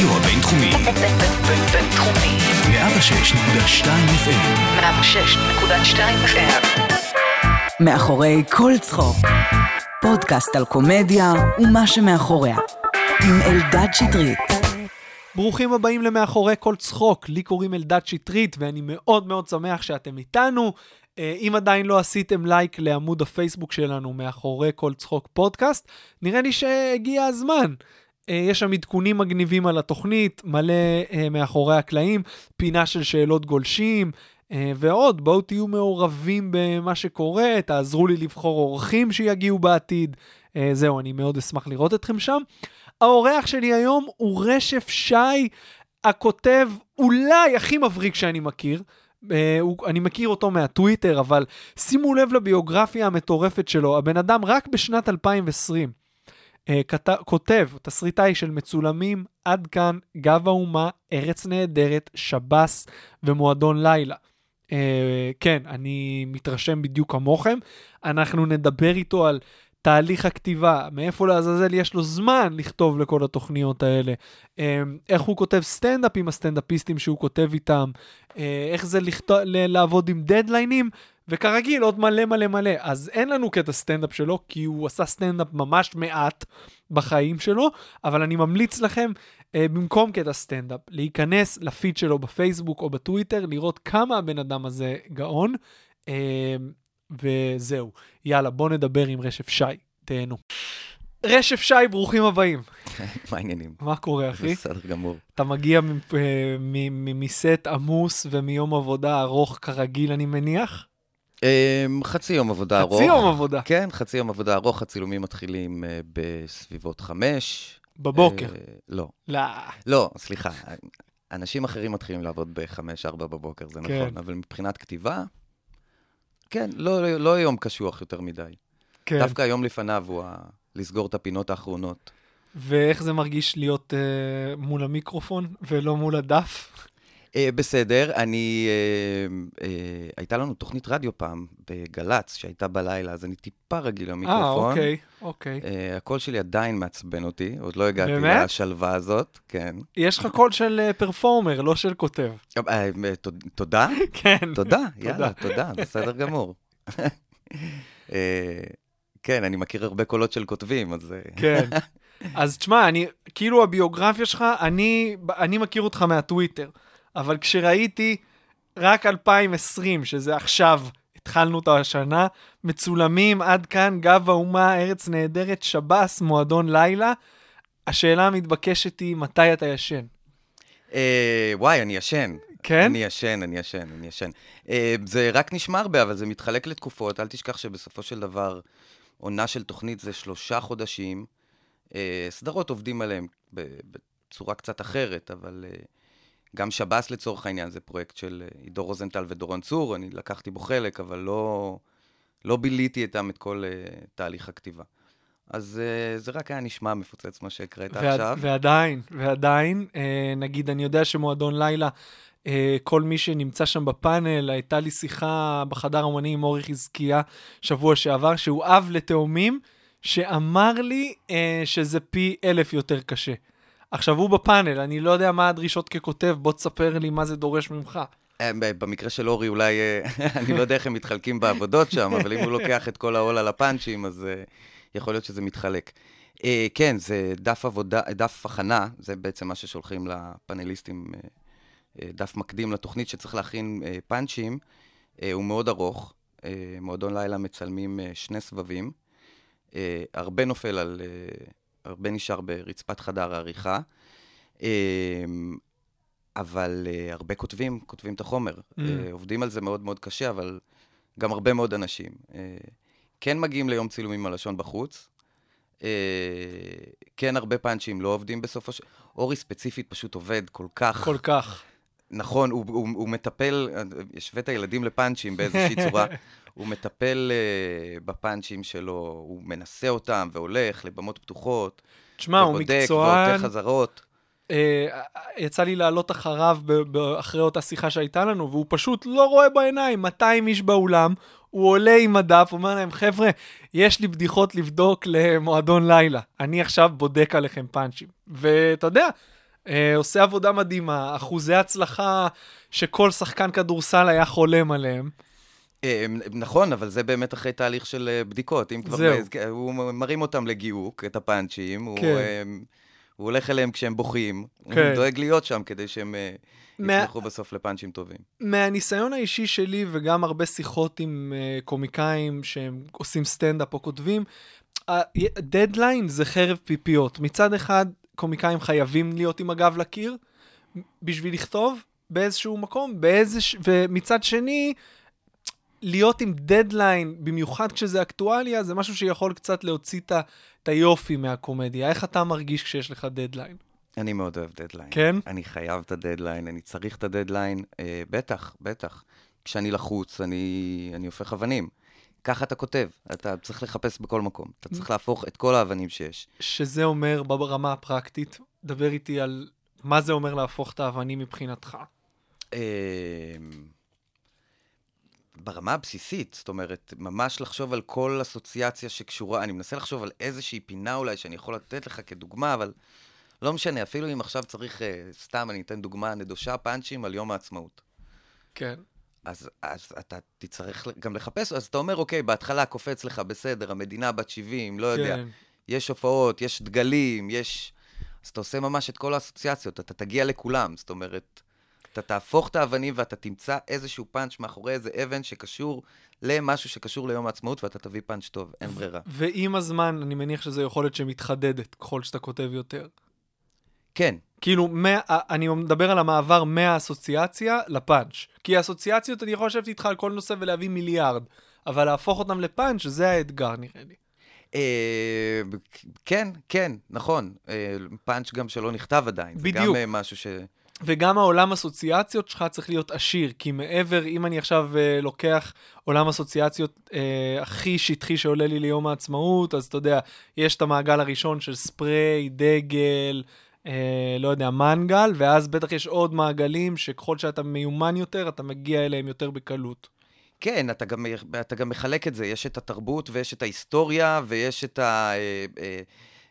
הרדיו הבינתחומי. בינתחומי. 106.2 FM. 106.2 FM. מאחורי כל צחוק. פודקאסט על קומדיה ומה שמאחוריה. עם אלדד שטרית. ברוכים הבאים למאחורי כל צחוק, לי קוראים אלדד שטרית ואני מאוד מאוד שמח שאתם איתנו. אה, אם עדיין לא עשיתם לייק לעמוד הפייסבוק שלנו מאחורי כל צחוק פודקאסט, נראה לי שהגיע הזמן. אה, יש שם עדכונים מגניבים על התוכנית, מלא אה, מאחורי הקלעים, פינה של שאלות גולשים, אה, ועוד, בואו תהיו מעורבים במה שקורה, תעזרו לי לבחור אורחים שיגיעו בעתיד. זהו, אני מאוד אשמח לראות אתכם שם. האורח שלי היום הוא רשף שי, הכותב אולי הכי מבריק שאני מכיר. אני מכיר אותו מהטוויטר, אבל שימו לב לביוגרפיה המטורפת שלו. הבן אדם רק בשנת 2020 uh, כת, כותב, תסריטאי של מצולמים, עד כאן, גב האומה, ארץ נהדרת, שב"ס ומועדון לילה. Uh, כן, אני מתרשם בדיוק כמוכם. אנחנו נדבר איתו על תהליך הכתיבה, מאיפה לעזאזל יש לו זמן לכתוב לכל התוכניות האלה, אה, איך הוא כותב סטנדאפ עם הסטנדאפיסטים שהוא כותב איתם, אה, איך זה לכתוב, לעבוד עם דדליינים, וכרגיל עוד מלא מלא מלא. אז אין לנו קטע סטנדאפ שלו, כי הוא עשה סטנדאפ ממש מעט בחיים שלו, אבל אני ממליץ לכם, אה, במקום קטע סטנדאפ, להיכנס לפיד שלו בפייסבוק או בטוויטר, לראות כמה הבן אדם הזה גאון. וזהו. יאללה, בוא נדבר עם רשף שי, תהנו. רשף שי, ברוכים הבאים. מה העניינים? מה קורה, אחי? בסדר גמור. אתה מגיע מסט עמוס ומיום עבודה ארוך כרגיל, אני מניח? אמ, חצי יום עבודה ארוך. חצי יום עבודה. כן, חצי יום עבודה ארוך, הצילומים מתחילים אה, בסביבות חמש. בבוקר. אה, לא. לא. לא, סליחה. אנשים אחרים מתחילים לעבוד בחמש, ארבע בבוקר, זה כן. נכון, אבל מבחינת כתיבה, כן, לא, לא יום קשוח יותר מדי. כן. דווקא היום לפניו הוא ה... לסגור את הפינות האחרונות. ואיך זה מרגיש להיות אה, מול המיקרופון ולא מול הדף? אה, בסדר, אני... אה, אה, הייתה לנו תוכנית רדיו פעם בגל"צ, שהייתה בלילה, אז אני טיפה רגיל אה, למיקרופון. אוקיי, אוקיי. אה, הקול שלי עדיין מעצבן אותי, עוד לא הגעתי? לשלווה הזאת, כן. יש לך קול של אה, פרפורמר, לא של כותב. אה, אה, תוד- תודה, כן. תודה, יאללה, תודה, בסדר גמור. אה, כן, אני מכיר הרבה קולות של כותבים, אז... אה, כן. אז תשמע, אני, כאילו הביוגרפיה שלך, אני, אני מכיר אותך מהטוויטר, אבל כשראיתי רק 2020, שזה עכשיו, התחלנו את השנה, מצולמים עד כאן, גב האומה, ארץ נהדרת, שב"ס, מועדון לילה, השאלה המתבקשת היא, מתי אתה ישן? אה, וואי, אני ישן. כן? אני ישן, אני ישן, אני ישן. אה, זה רק נשמע הרבה, אבל זה מתחלק לתקופות. אל תשכח שבסופו של דבר, עונה של תוכנית זה שלושה חודשים. אה, סדרות עובדים עליהן ב- בצורה קצת אחרת, אבל אה, גם שב"ס לצורך העניין זה פרויקט של אה, עידו רוזנטל ודורון צור, אני לקחתי בו חלק, אבל לא, לא ביליתי איתם את כל אה, תהליך הכתיבה. אז אה, זה רק היה נשמע מפוצץ מה שהקראת ועד, עכשיו. ועדיין, ועדיין, אה, נגיד, אני יודע שמועדון לילה, אה, כל מי שנמצא שם בפאנל, הייתה לי שיחה בחדר האומנים עם אורי חזקיה שבוע שעבר, שהוא אב לתאומים, שאמר לי אה, שזה פי אלף יותר קשה. עכשיו, הוא בפאנל, אני לא יודע מה הדרישות ככותב, בוא תספר לי מה זה דורש ממך. אה, במקרה של אורי אולי, אה, אני לא יודע איך הם מתחלקים בעבודות שם, אבל אם הוא לוקח את כל העול על הפאנצ'ים, אז אה, יכול להיות שזה מתחלק. אה, כן, זה דף עבודה, דף הכנה, זה בעצם מה ששולחים לפאנליסטים, אה, דף מקדים לתוכנית שצריך להכין פאנצ'ים. הוא מאוד ארוך, מועדון לילה מצלמים שני סבבים. הרבה נופל על, הרבה נשאר ברצפת חדר העריכה. אה, אבל uh, הרבה כותבים, כותבים את החומר. Mm. Uh, עובדים על זה מאוד מאוד קשה, אבל גם הרבה מאוד אנשים. Uh, כן מגיעים ליום צילומים הלשון בחוץ. Uh, כן, הרבה פאנצ'ים לא עובדים בסופו של... אורי ספציפית פשוט עובד כל כך... כל כך. נכון, הוא, הוא, הוא מטפל, השווה את הילדים לפאנצ'ים באיזושהי צורה. הוא מטפל uh, בפאנצ'ים שלו, הוא מנסה אותם והולך לבמות פתוחות. תשמע, הוא ובודק מקצוען. ועוטה חזרות. אה, יצא לי לעלות אחריו אחרי אותה שיחה שהייתה לנו, והוא פשוט לא רואה בעיניים 200 איש באולם, הוא עולה עם הדף, אומר להם, חבר'ה, יש לי בדיחות לבדוק למועדון לילה. אני עכשיו בודק עליכם פאנצ'ים. ואתה יודע, אה, עושה עבודה מדהימה, אחוזי הצלחה שכל שחקן כדורסל היה חולם עליהם. אה, נכון, אבל זה באמת אחרי תהליך של אה, בדיקות. אם כבר... זהו. הזכ- הוא מרים אותם לגיוק, את הפאנצ'ים. כן. אה, הוא הולך אליהם כשהם בוכים. כן. הוא דואג להיות שם כדי שהם אה, מה- יצליחו בסוף לפאנצ'ים טובים. מהניסיון האישי שלי וגם הרבה שיחות עם קומיקאים שהם עושים סטנדאפ או כותבים, דדליין זה חרב פיפיות. מצד אחד, קומיקאים חייבים להיות עם הגב לקיר בשביל לכתוב באיזשהו מקום, באיזה... ש- ומצד שני, להיות עם דדליין, במיוחד כשזה אקטואליה, זה משהו שיכול קצת להוציא את היופי מהקומדיה. איך אתה מרגיש כשיש לך דדליין? אני מאוד אוהב דדליין. כן? אני חייב את הדדליין, אני צריך את הדדליין. אה, בטח, בטח. כשאני לחוץ, אני, אני הופך אבנים. ככה אתה כותב, אתה צריך לחפש בכל מקום. אתה צריך להפוך את כל האבנים שיש. שזה אומר ברמה הפרקטית, דבר איתי על מה זה אומר להפוך את האבנים מבחינתך. אה, ברמה הבסיסית, זאת אומרת, ממש לחשוב על כל אסוציאציה שקשורה, אני מנסה לחשוב על איזושהי פינה אולי שאני יכול לתת לך כדוגמה, אבל לא משנה, אפילו אם עכשיו צריך, אה, סתם אני אתן דוגמה נדושה, פאנצ'ים על יום העצמאות. כן. אז, אז אתה תצטרך גם לחפש, אז אתה אומר, אוקיי, בהתחלה קופץ לך, בסדר, המדינה בת 70, לא יודע, כן. יש הופעות, יש דגלים, יש... אז אתה עושה ממש את כל האסוציאציות, אתה תגיע לכולם, זאת אומרת, אתה תהפוך את האבנים ואתה תמצא איזשהו פאנץ' מאחורי איזה אבן שקשור למשהו שקשור ליום העצמאות, ואתה תביא פאנץ' טוב, אין ברירה. ועם הזמן, אני מניח שזו יכולת שמתחדדת ככל שאתה כותב יותר. כן, כאילו, מה, אני מדבר על המעבר מהאסוציאציה לפאנץ'. כי האסוציאציות, אני יכול לשבת איתך על כל נושא ולהביא מיליארד, אבל להפוך אותם לפאנץ', זה האתגר נראה לי. אה, כן, כן, נכון. אה, פאנץ' גם שלא נכתב עדיין. זה בדיוק. גם אה, משהו ש... וגם העולם אסוציאציות שלך צריך להיות עשיר, כי מעבר, אם אני עכשיו uh, לוקח עולם אסוציאציות uh, הכי שטחי שעולה לי ליום העצמאות, אז אתה יודע, יש את המעגל הראשון של ספרי, דגל, uh, לא יודע, מנגל, ואז בטח יש עוד מעגלים שככל שאתה מיומן יותר, אתה מגיע אליהם יותר בקלות. כן, אתה גם, אתה גם מחלק את זה, יש את התרבות ויש את ההיסטוריה ויש את, ה, אה, אה,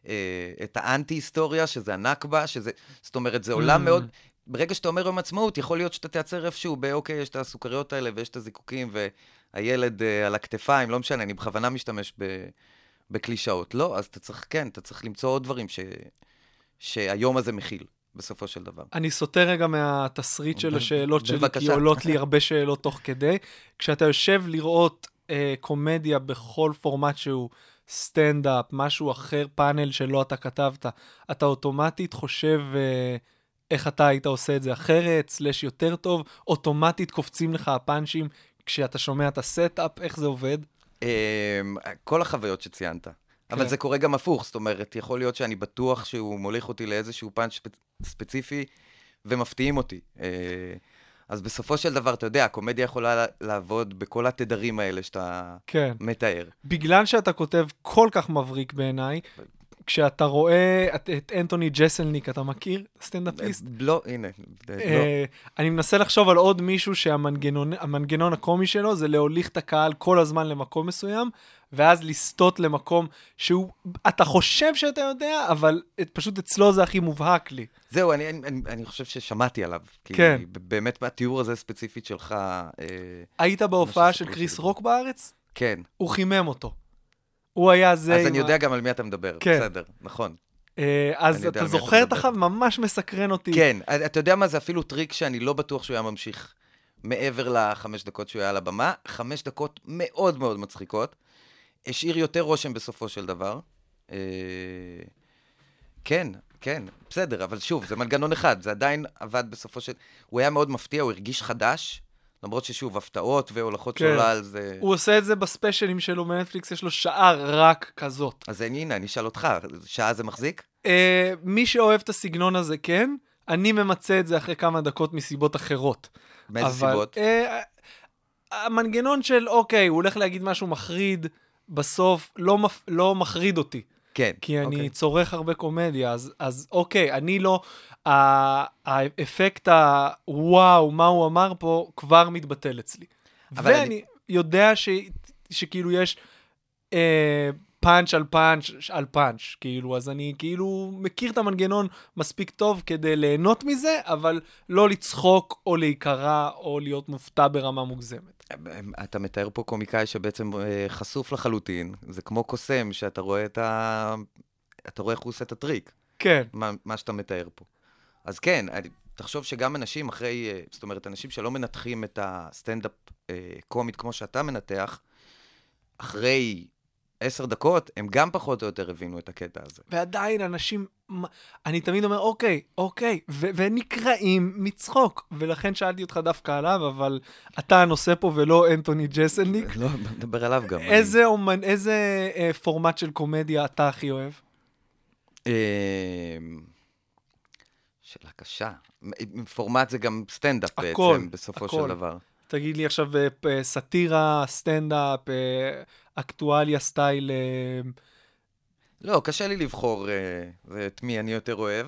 אה, את האנטי-היסטוריה, שזה הנכבה, שזה, זאת אומרת, זה עולם Mm. מאוד... ברגע שאתה אומר יום עצמאות, יכול להיות שאתה תייצר איפשהו, באוקיי, יש את הסוכריות האלה ויש את הזיקוקים והילד אה, על הכתפיים, לא משנה, אני בכוונה משתמש ב, בקלישאות. לא, אז אתה צריך, כן, אתה צריך למצוא עוד דברים ש, שהיום הזה מכיל, בסופו של דבר. אני סוטה רגע מהתסריט של ב- השאלות שלי, כי בבקשה. עולות לי הרבה שאלות תוך כדי. כשאתה יושב לראות אה, קומדיה בכל פורמט שהוא, סטנדאפ, משהו אחר, פאנל שלא אתה כתבת, אתה אוטומטית חושב אה, איך אתה היית עושה את זה אחרת, סלש יותר טוב, אוטומטית קופצים לך הפאנצ'ים כשאתה שומע את ה setup, איך זה עובד? אמ, כל החוויות שציינת. אבל כן. זה קורה גם הפוך, זאת אומרת, יכול להיות שאני בטוח שהוא מוליך אותי לאיזשהו פאנץ' ספ- ספציפי ומפתיעים אותי. אה, אז בסופו של דבר, אתה יודע, הקומדיה יכולה לעבוד בכל התדרים האלה שאתה כן. מתאר. בגלל שאתה כותב כל כך מבריק בעיניי, כשאתה רואה את, את אנטוני ג'סלניק, אתה מכיר? סטנדאפיסט? לא, הנה, לא. אה, אני מנסה לחשוב על עוד מישהו שהמנגנון המנגנון הקומי שלו זה להוליך את הקהל כל הזמן למקום מסוים, ואז לסטות למקום שהוא, אתה חושב שאתה יודע, אבל את- פשוט אצלו זה הכי מובהק לי. זהו, אני, אני, אני- אני חושב ששמעתי עליו. כי כן. באמת, בתיאור הזה ספציפית שלך, אה, היית בהופעה של קריס. רוק בארץ? כן. הוא חימם אותו. הוא היה זה אז אני יודע גם על מי אתה מדבר, כן. בסדר, נכון. אה, אז אתה זוכר את. החב? ממש מסקרן אותי. כן, אתה יודע מה, זה אפילו טריק שאני לא בטוח שהוא היה ממשיך מעבר לחמש דקות שהוא היה על הבמה. חמש דקות מאוד מאוד מצחיקות. השאיר יותר רושם בסופו של דבר. אה, כן, כן, בסדר, אבל שוב, זה מנגנון אחד, זה עדיין עבד בסופו של... הוא היה מאוד מפתיע, הוא הרגיש חדש, למרות ששוב, הפתעות והולכות כן. שולל זה... הוא עושה את זה בספיישלים שלו בנטפליקס, יש לו שעה רק כזאת. אז הנה, אני אשאל אותך, שעה זה מחזיק? אה, מי שאוהב את הסגנון הזה, כן. אני ממצה את זה אחרי כמה דקות מסיבות אחרות. מאיזה אבל, סיבות? אה, המנגנון של, אוקיי, הוא הולך להגיד משהו מחריד, בסוף לא, מפ... לא מחריד אותי. כן. כי אני אוקיי. צורך הרבה קומדיה, אז, אז אוקיי, אני לא... האפקט הוואו, מה הוא אמר פה, כבר מתבטל אצלי. ואני יודע ש, שכאילו יש אה, פאנץ' על פאנץ' על פאנץ', כאילו, אז אני כאילו מכיר את המנגנון מספיק טוב כדי ליהנות מזה, אבל לא לצחוק או להיקרע או להיות מופתע ברמה מוגזמת. אתה מתאר פה קומיקאי שבעצם אה, חשוף לחלוטין, זה כמו קוסם, שאתה רואה את ה... אתה רואה איך הוא עושה את הטריק, כן, מה, מה שאתה מתאר פה. אז כן, אני, תחשוב שגם אנשים אחרי, אה, זאת אומרת, אנשים שלא מנתחים את הסטנדאפ אה, קומית כמו שאתה מנתח, אחרי עשר דקות, הם גם פחות או יותר הבינו את הקטע הזה. ועדיין אנשים, אני תמיד אומר, אוקיי, אוקיי, ו- ונקרעים מצחוק, ולכן שאלתי אותך דווקא עליו, אבל אתה הנושא פה ולא אנטוני ג'סלניק. לא, נדבר עליו גם. איזה אומן, איזה אה, פורמט של קומדיה אתה הכי אוהב? אני... אה, שאלה קשה. פורמט זה גם סטנדאפ הכל, בעצם, בסופו הכל. של דבר. תגיד לי עכשיו אה, סאטירה, סטנדאפ, אה, אקטואליה סטייל... אה, לא, קשה לי לבחור את מי אני יותר אוהב.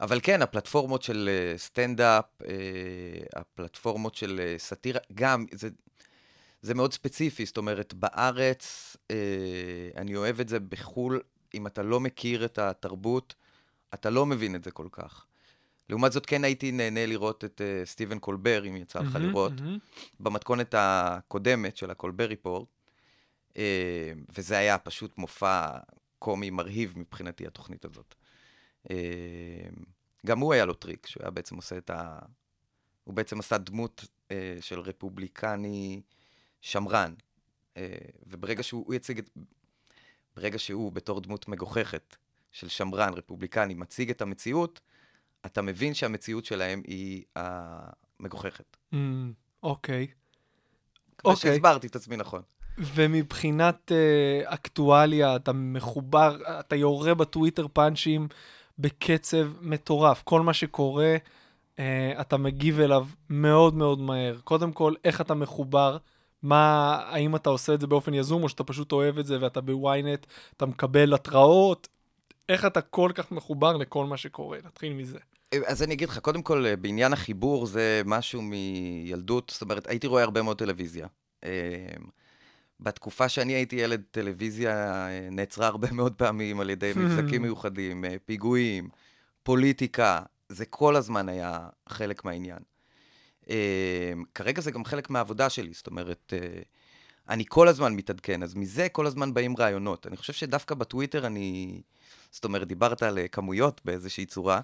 אבל כן, הפלטפורמות של סטנדאפ, הפלטפורמות של סאטירה, גם, זה, זה מאוד ספציפי. זאת אומרת, בארץ, אני אוהב את זה בחו"ל, אם אתה לא מכיר את התרבות, אתה לא מבין את זה כל כך. לעומת זאת, כן הייתי נהנה לראות את אה, סטיבן קולבר, אם יצא לך מהמם, לראות. מהמם. במתכונת הקודמת של הקולבר ריפורט, אה, וזה היה פשוט מופע קומי מרהיב מבחינתי, התוכנית הזאת. אה, גם הוא היה לו טריק, שהוא היה בעצם עושה את ה... הוא בעצם עשה דמות אה, של רפובליקני שמרן, אה, וברגע שהוא הוא יציג את... ברגע שהוא בתור דמות מגוחכת של שמרן, רפובליקני, מציג את המציאות, אתה מבין שהמציאות שלהם היא המגוחכת. אמ, אוקיי. מקווה אוקיי. שהסברתי את עצמי נכון. ומבחינת אה, אקטואליה, אתה מחובר, אתה יורה בטוויטר פאנצ'ים בקצב מטורף. כל מה שקורה, אה, אתה מגיב אליו מאוד מאוד מהר. קודם כל, איך אתה מחובר? מה, האם אתה עושה את זה באופן יזום, או שאתה פשוט אוהב את זה ואתה בוויינט, אתה מקבל התראות? איך אתה כל כך מחובר לכל מה שקורה? נתחיל מזה. אז אני אגיד לך, קודם כל, אה, בעניין החיבור זה משהו מילדות, זאת אומרת, הייתי רואה הרבה מאוד טלוויזיה. אה, בתקופה שאני הייתי ילד, טלוויזיה אה, נעצרה הרבה מאוד פעמים על ידי מבזקים מיוחדים, פיגועים, פוליטיקה, זה כל הזמן היה חלק מהעניין. כרגע זה גם חלק מהעבודה שלי, זאת אומרת, אני כל הזמן מתעדכן, אז מזה כל הזמן באים רעיונות. אני חושב שדווקא בטוויטר אני... זאת אומרת, דיברת על אה, כמויות באיזושהי צורה.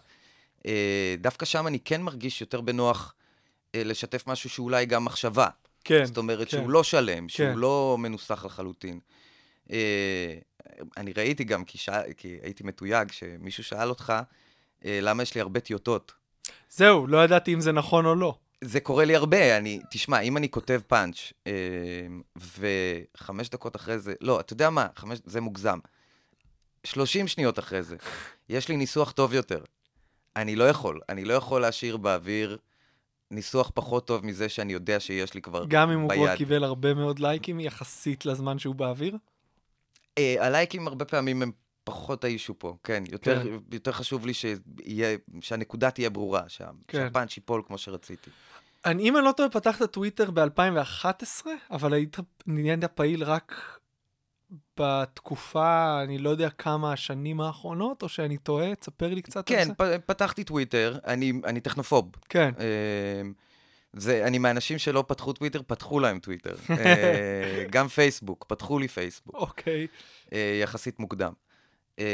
אה, דווקא שם אני כן מרגיש יותר בנוח אה, לשתף משהו שאולי גם מחשבה. כן, זאת אומרת כן. שהוא לא שלם, שהוא כן. לא מנוסח לחלוטין. אני ראיתי גם, כי, שאל, כי הייתי מתויג, שמישהו שאל אותך, למה יש לי הרבה טיוטות. זהו, לא ידעתי אם זה נכון או לא. זה קורה לי הרבה, אני, תשמע, אם אני כותב פאנץ', אה, וחמש דקות אחרי זה, לא, אתה יודע מה, חמש, זה מוגזם. 30 שניות אחרי זה, יש לי ניסוח טוב יותר. אני לא יכול, אני לא יכול להשאיר באוויר ניסוח פחות טוב מזה שאני יודע שיש לי כבר גם אם הוא כבר ביד. קיבל הרבה מאוד לייקים יחסית לזמן שהוא באוויר. אה, הלייקים הרבה פעמים הם פחות האישו פה, כן. יותר, כן. יותר חשוב לי שיהיה, שהנקודה תהיה ברורה, שה, כן. שהפאנץ' ייפול כמו שרציתי. אני, אם אני לא טועה, פתחת טוויטר ב-2011, אבל היית נהיית פעיל רק בתקופה, אני לא יודע כמה השנים האחרונות, או שאני טועה? תספר לי קצת על כן, זה. פ, פתחתי טוויטר, אני, אני טכנופוב. כן. אה, זה, אני מהאנשים שלא פתחו טוויטר, פתחו להם טוויטר. אה, גם פייסבוק, פתחו לי פייסבוק, אוקיי. אה, יחסית מוקדם. אה,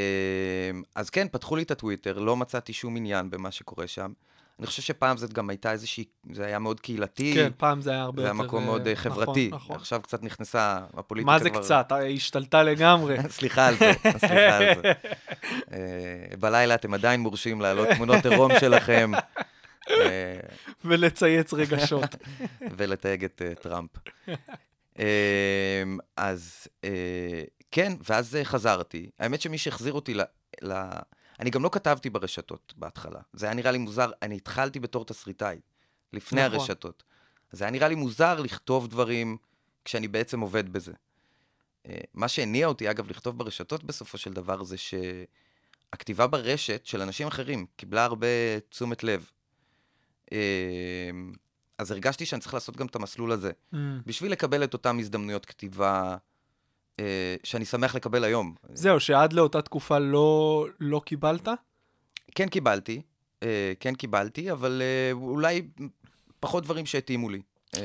אז כן, פתחו לי את הטוויטר, לא מצאתי שום עניין במה שקורה שם. אני חושב שפעם זאת גם הייתה איזושהי, זה היה מאוד קהילתי. כן, פעם זה היה הרבה זה יותר... היה מקום אה, מאוד אה, נכון, חברתי. נכון. עכשיו קצת נכנסה הפוליטיקה מה זה כבר... קצת? היא השתלטה לגמרי. סליחה על זה, סליחה על זה. אה, בלילה אתם עדיין מורשים להעלות תמונות עירום שלכם אה, ולצייץ רגשות. ולתייג את אה, טראמפ. אה, אז אה, כן, ואז אה, חזרתי. האמת שמי שהחזיר אותי ל... ל... אני גם לא כתבתי ברשתות בהתחלה. זה היה נראה לי מוזר. אני התחלתי בתור תסריטאי, לפני נכון. הרשתות. זה היה נראה לי מוזר לכתוב דברים כשאני בעצם עובד בזה. אה, מה שהניע אותי, אגב, לכתוב ברשתות בסופו של דבר, זה שהכתיבה ברשת של אנשים אחרים קיבלה הרבה תשומת לב. אה, אז הרגשתי שאני צריך לעשות גם את המסלול הזה. Mm, בשביל לקבל את אותן הזדמנויות כתיבה שאני שמח לקבל היום. זהו, שעד לאותה תקופה לא, לא קיבלת? כן קיבלתי, אה, כן קיבלתי, אבל אה, אולי פחות דברים שהתאימו לי. אה,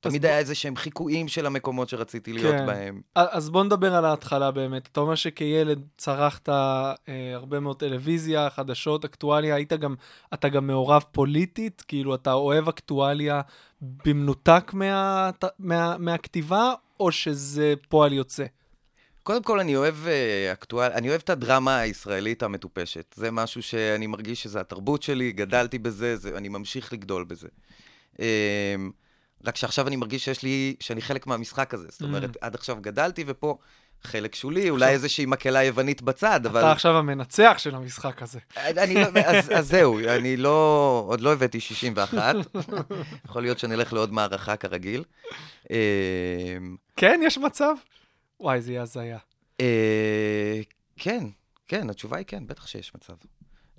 תמיד היה איזה שהם חיקויים של המקומות שרציתי להיות כן. בהם. אז בוא נדבר על ההתחלה באמת. אתה אומר שכילד צרכת אה, הרבה מאוד טלוויזיה, חדשות, אקטואליה, היית גם, אתה גם מעורב פוליטית? כאילו, אתה אוהב אקטואליה במנותק מה, מה, מהכתיבה, או שזה פועל יוצא? קודם כל, אני אוהב אה, אקטואל, אני אוהב את הדרמה הישראלית המטופשת. זה משהו שאני מרגיש שזה התרבות שלי, גדלתי בזה, זה, אני ממשיך לגדול בזה. אה, רק שעכשיו אני מרגיש שיש לי, שאני חלק מהמשחק הזה. זאת אומרת, עד עכשיו גדלתי, ופה חלק שולי, אולי איזושהי מקהלה יוונית בצד, אבל... אתה עכשיו המנצח של המשחק הזה. אני לא, אז, אז זהו, אני לא, עוד לא הבאתי 61, יכול להיות שאני אלך לעוד מערכה כרגיל. אה, כן, יש מצב? וואי, זה יהיה הזיה. אה, כן, כן, התשובה היא כן, בטח שיש מצב.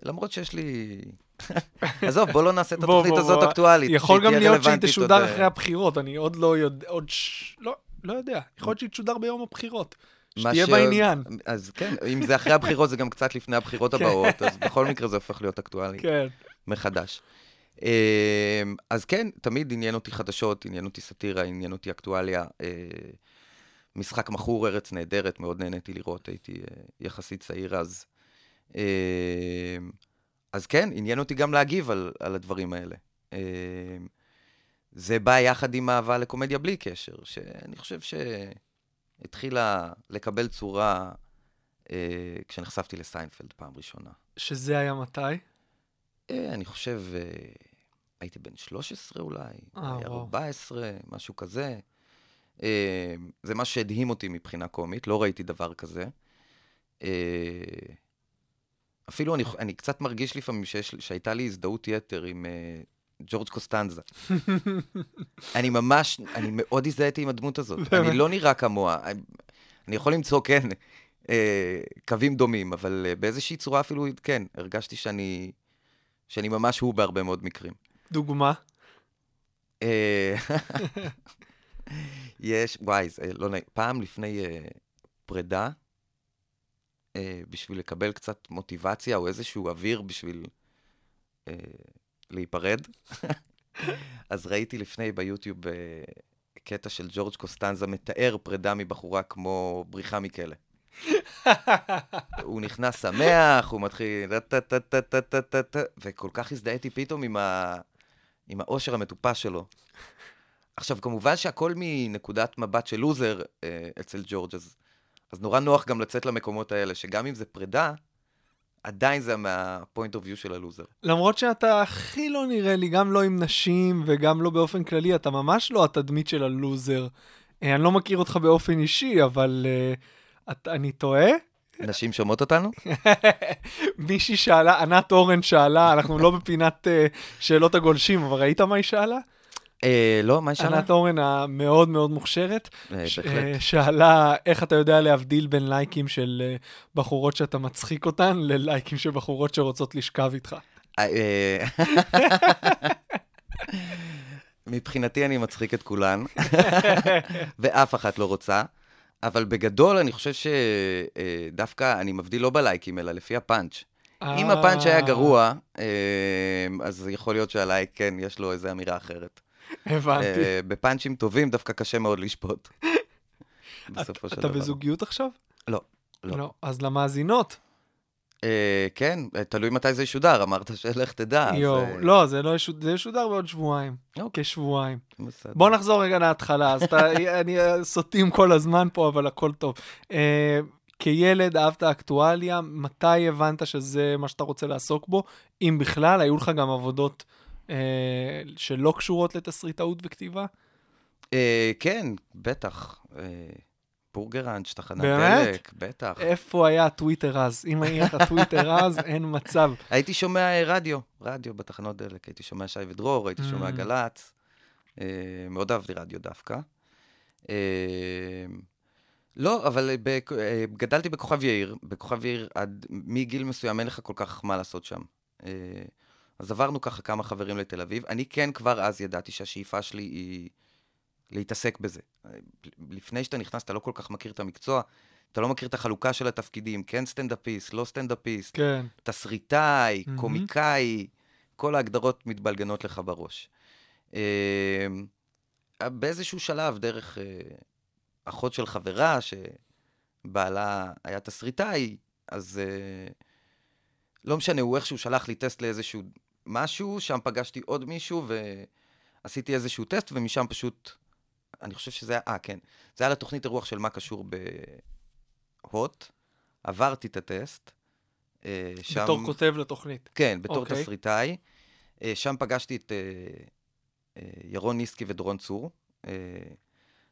למרות שיש לי... עזוב, בוא לא נעשה את התוכנית הזאת. אקטואלית. יכול גם להיות שהיא תשודר עוד, אחרי אה, הבחירות, אני עוד לא יודע, עוד ש... לא, לא יודע. יכול להיות שהיא תשודר ביום הבחירות. שתהיה ש- בעניין. אז כן, אם זה אחרי הבחירות, זה גם קצת לפני הבחירות כן. הבאות, אז בכל מקרה זה הופך להיות אקטואלי. כן. מחדש. אה, אז כן, תמיד עניין אותי חדשות, עניין אותי סאטירה, עניין אותי אקטואליה. אה, משחק מכור, ארץ נהדרת, מאוד נהניתי לראות, הייתי אה, יחסית צעיר אז. אה, אז כן, עניין אותי גם להגיב על, על הדברים האלה. זה בא יחד עם אהבה לקומדיה בלי קשר, שאני חושב שהתחילה לקבל צורה אה, כשנחשפתי לסיינפלד פעם ראשונה. שזה היה מתי? אה, אני חושב, אה, הייתי בן 13 אולי, אה, וואו. 14, משהו כזה. אה, זה מה שהדהים אותי מבחינה קומית, לא ראיתי דבר כזה. אה, אפילו אני, אני קצת מרגיש לפעמים שיש, שהייתה לי הזדהות יתר עם אה, ג'ורג' קוסטנזה. אני ממש, אני מאוד הזדהיתי עם הדמות הזאת. אני לא נראה כמוה. אני- אני יכול למצוא, כן, אה, קווים דומים, אבל אה, באיזושהי צורה אפילו, כן, הרגשתי שאני, שאני ממש הוא בהרבה מאוד מקרים. דוגמה. אה, יש, וואי, זה לא נעים. פעם לפני אה, פרידה, אה, בשביל לקבל קצת מוטיבציה או איזשהו אוויר בשביל אה, להיפרד, אז ראיתי לפני ביוטיוב אה, קטע של ג'ורג' קוסטנזה מתאר פרידה מבחורה כמו בריחה מכלא. הוא נכנס שמח, הוא מתחיל... וכל כך הזדהיתי פתאום עם, ה... עם האושר המטופש שלו. עכשיו, כמובן שהכל מנקודת מבט של לוזר אה, אצל ג'ורג', אז, אז נורא נוח גם לצאת למקומות האלה, שגם אם זה פרידה, עדיין זה מה-point of view של הלוזר. למרות שאתה הכי לא נראה לי, גם לא עם נשים וגם לא באופן כללי, אתה ממש לא התדמית של הלוזר. אה, אני לא מכיר אותך באופן אישי, אבל uh, את, אני טועה? נשים שומעות אותנו? מישהי שאלה, ענת אורן שאלה, אנחנו לא בפינת uh, שאלות הגולשים, אבל ראית מה היא שאלה? אה, לא, מה שם? ענת אורן המאוד מאוד מוכשרת, אה, ש-. אה, שאלה איך אתה יודע להבדיל בין לייקים של אה, בחורות שאתה מצחיק אותן, ללייקים של בחורות שרוצות לשכב איתך. אה, מבחינתי אני מצחיק את כולן, ואף אחת לא רוצה, אבל בגדול אני חושב שדווקא אני מבדיל לא בלייקים, אלא לפי הפאנץ'. אם הפאנץ' היה אה, גרוע, אה, אז יכול להיות שהלייק, כן, יש לו איזו אמירה אחרת. הבנתי. אה, בפאנצ'ים טובים דווקא קשה מאוד לשפוט. בסופו של אתה דבר. בזוגיות עכשיו? לא, לא. לא. אז למאזינות. אה, כן, אה, תלוי מתי זה ישודר, אמרת שלך תדע. יואו, לא, זה לא ישודר בעוד שבועיים. אוקיי. כשבועיים. בסדר. בוא נחזור רגע להתחלה, אז אתה, אני סוטים כל הזמן פה, אבל הכל טוב. כילד אהבת אקטואליה, מתי הבנת שזה מה שאתה רוצה לעסוק בו? אם בכלל, היו לך גם עבודות שלא קשורות לתסריטאות וכתיבה? אה, כן, בטח. אה, בורגראנץ', תחנת? דלק, בטח. איפה היה הטוויטר אז? אם היה לך טוויטר אז, אין מצב. הייתי שומע אה, רדיו, רדיו בתחנות דלק. הייתי שומע שי ודרור, הייתי שומע Mm. גל"צ. אה, מאוד אהבתי רדיו דווקא. אה, לא, אבל אה, גדלתי בכוכב יאיר. בכוכב יאיר, עד מגיל מסוים אין לך כל כך מה לעשות שם. אז עברנו ככה כמה חברים לתל אביב. אני כן כבר אז ידעתי שהשאיפה שלי היא להתעסק בזה. לפני שאתה נכנס, אתה לא כל כך מכיר את המקצוע, אתה לא מכיר את החלוקה של התפקידים, כן סטנדאפיסט, לא סטנדאפיסט, כן. תסריטאי, מהמם. קומיקאי, כל ההגדרות מתבלגנות לך בראש. אה, באיזשהו שלב, דרך אה, אחות של חברה, שבעלה היה תסריטאי, אז אה, לא משנה, הוא איכשהו שלח לי טסט לאיזשהו משהו, שם פגשתי עוד מישהו ועשיתי איזשהו טסט, ומשם פשוט, אני חושב שזה היה, אה, כן, זה היה לתוכנית אירוח של מה קשור בהוט, עברתי את הטסט. אה, שם... בתור כותב לתוכנית. כן, בתור אוקיי. תסריטאי. אה, שם פגשתי את אה, ירון ניסקי ודורון צור,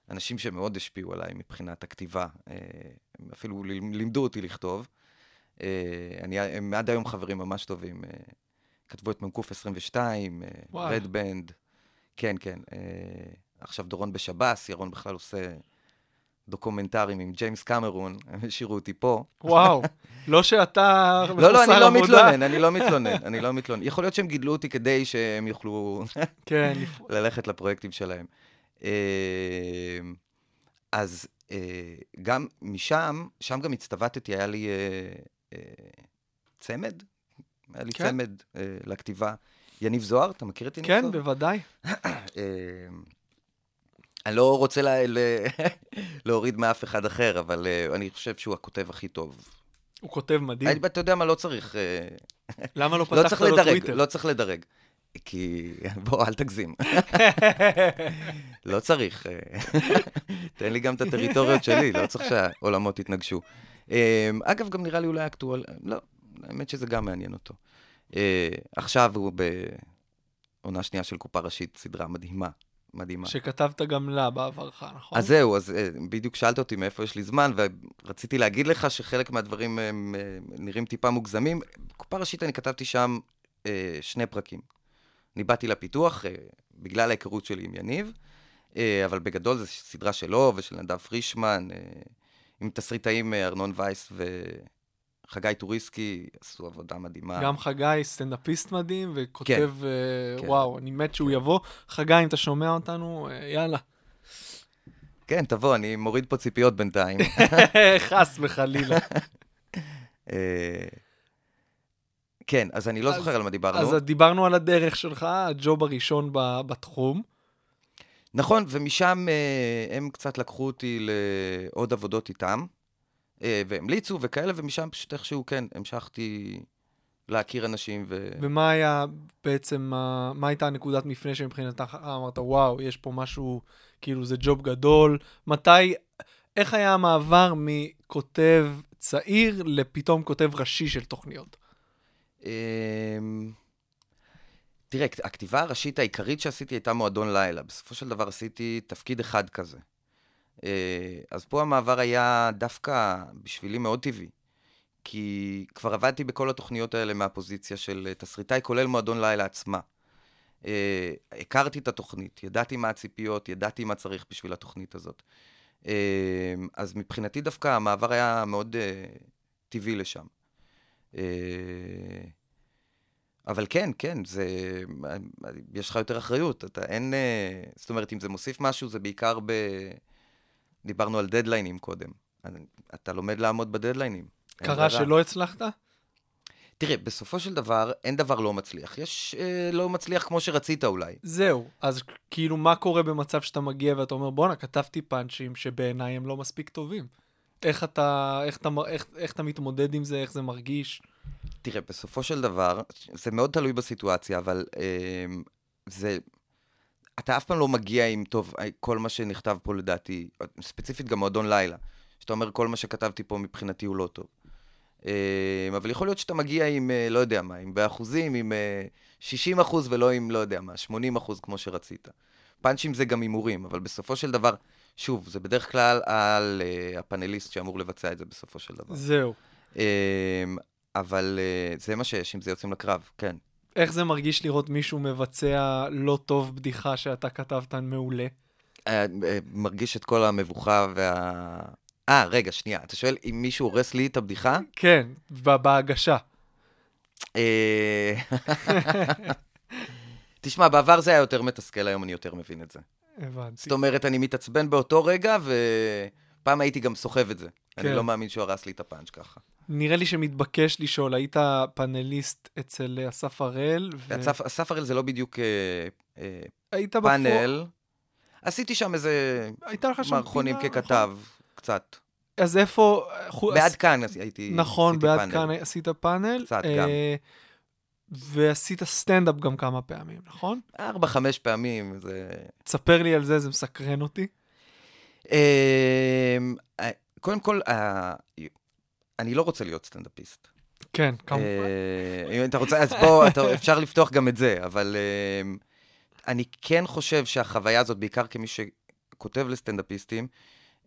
אנשים שמאוד השפיעו עליי מבחינת הכתיבה. אפילו לימ- לימדו אותי לכתוב. אני, הם עד היום חברים ממש טובים. כתבו את מ"ק 22, וואלה. רד בנד. כן, כן. אה, עכשיו דורון בשב"ס, ירון בכלל עושה דוקומנטרים עם ג'יימס קמרון, הם השאירו אותי פה. וואו, לא שאתה לא, לא, אני מחוסר לא עבודה. מתלונן, אני לא מתלונן, אני לא מתלונן. יכול להיות שהם גידלו אותי כדי שהם יוכלו כן, ללכת לפרויקטים שלהם. אה, אז אה, גם משם, שם גם הצטוותתי, היה לי צמד, היה לי כן. צמד אה, לכתיבה. יניב זוהר, אתה מכיר את יניב כן, זוהר? בוודאי. אה, אני לא רוצה לה, להוריד מאף אחד אחר, אבל אה, אני חושב שהוא הכותב הכי טוב. הוא כותב מדהים. אני- אתה יודע מה, לא צריך... למה לא לא פתחת לו לדרג, טוויטר? לא צריך לדרג. כי, בוא, אל תגזים. לא צריך. תן לי גם את הטריטוריות שלי, לא צריך שהעולמות יתנגשו. אגב, גם נראה לי אולי אקטואל... לא, האמת שזה גם מעניין אותו. אה, עכשיו הוא בעונה שנייה של קופה ראשית, סדרה מדהימה. מדהימה. שכתבת גם לה בעברך, נכון? אז זהו, אז אה, בדיוק שאלת אותי מאיפה יש לי זמן, ורציתי להגיד לך שחלק מהדברים הם אה, נראים טיפה מוגזמים. קופה ראשית, אני כתבתי שם אה, שני פרקים. אני באתי לפיתוח אה, בגלל ההיכרות שלי עם יניב, אה, אבל בגדול זו סדרה שלו ושל נדב פרישמן, עם תסריטאים ארנון וייס וחגי טוריסקי, עשו עבודה מדהימה. גם חגי סטנדאפיסט מדהים, וכותב, אה, כן. וואו, אני מת שהוא יבוא. חגי, אם אתה שומע אותנו, אה, יאללה. כן, תבוא, אני מוריד פה ציפיות בינתיים. חס וחלילה. אה, כן, אז אני לא אז- זוכר על מה דיברנו. אז דיברנו על הדרך שלך, הג'וב הראשון ב- בתחום. נכון, ומשם הם קצת לקחו אותי לעוד עבודות איתם, והמליצו וכאלה, ומשם פשוט איכשהו, כן, המשכתי להכיר אנשים ו... ומה היה בעצם, מה, הייתה הנקודת מפנה שמבחינתך אמרת, וואו, יש פה משהו, כאילו זה ג'וב גדול. מתי, איך היה המעבר מכותב צעיר לפתאום כותב ראשי של תוכניות? אמ, תראה, הכתיבה הראשית העיקרית שעשיתי הייתה מועדון לילה. בסופו של דבר עשיתי תפקיד אחד כזה. אה, אז פה המעבר היה דווקא בשבילי מאוד טבעי. כי כבר עבדתי בכל התוכניות האלה מהפוזיציה של אה, תסריטאי, כולל מועדון לילה עצמה. אה, הכרתי את התוכנית, ידעתי מה הציפיות, ידעתי מה צריך בשביל התוכנית הזאת. אה, אז מבחינתי דווקא המעבר היה מאוד אה, טבעי לשם. אה, אבל כן, כן, זה... יש לך יותר אחריות. אתה אין... אה, זאת אומרת, אם זה מוסיף משהו, זה בעיקר ב... דיברנו על דדליינים קודם. אתה לומד לעמוד בדדליינים. קרה. שלא הצלחת? תראה, בסופו של דבר, אין דבר לא מצליח. יש אה, לא מצליח כמו שרצית אולי. זהו, אז כאילו מה קורה במצב שאתה מגיע ואתה אומר, בואנה, כתבתי פאנצ'ים שבעיניי הם לא מספיק טובים. איך אתה, איך אתה, איך, איך אתה מתמודד עם זה, איך זה מרגיש? תראה, בסופו של דבר, זה מאוד תלוי בסיטואציה, אבל אה, זה... אתה אף פעם לא מגיע עם, טוב, אה, כל מה שנכתב פה לדעתי, ספציפית גם מועדון לילה, שאתה אומר, כל מה שכתבתי פה מבחינתי הוא לא טוב. אה, אבל יכול להיות שאתה מגיע עם, אה, לא יודע מה, עם באחוזים, עם אה, 60 אחוז ולא עם, לא יודע מה, 80 אחוז כמו שרצית. פאנצ'ים זה גם הימורים, אבל בסופו של דבר, שוב, זה בדרך כלל על הפאנליסט שאמור לבצע את זה בסופו של דבר. זהו. אבל זה מה שיש, אם זה יוצאים לקרב, כן. איך זה מרגיש לראות מישהו מבצע לא טוב בדיחה שאתה כתבת מעולה? אה, אה, מרגיש את כל המבוכה וה... אה, רגע, שנייה. אתה שואל אם מישהו הורס לי את הבדיחה? כן, בהגשה. אה, תשמע, בעבר זה היה יותר מתסכל, היום אני יותר מבין את זה. הבנתי. זאת אומרת, אני מתעצבן באותו רגע, ופעם הייתי גם סוחב את זה. אני כן. לא מאמין שהוא הרס לי את הפאנץ' ככה. נראה לי שמתבקש לשאול, היית פאנליסט אצל אסף הראל, ו- אסף- אסף הראל זה לא בדיוק אה, אה, היית בפור- פאנל. עשיתי שם איזה שם מערכונים פינה, ככתב, קצת. נכון? אז איפה... בעד כאן הייתי, נכון, בעד פאנל. כאן עשית פאנל. קצת, אה, גם. ועשית סטנדאפ גם כמה פעמים, נכון? ארבע, חמש פעמים, זה... תספר לי על זה, זה מסקרן אותי. אמ, אה, קודם כל, אני לא רוצה להיות סטנדאפיסט. כן, כמובן. אה, אם אתה רוצה, אז בוא, אפשר לפתוח גם את זה, אבל אמ, אני כן חושב שהחוויה הזאת, בעיקר כמי שכותב לסטנדאפיסטים,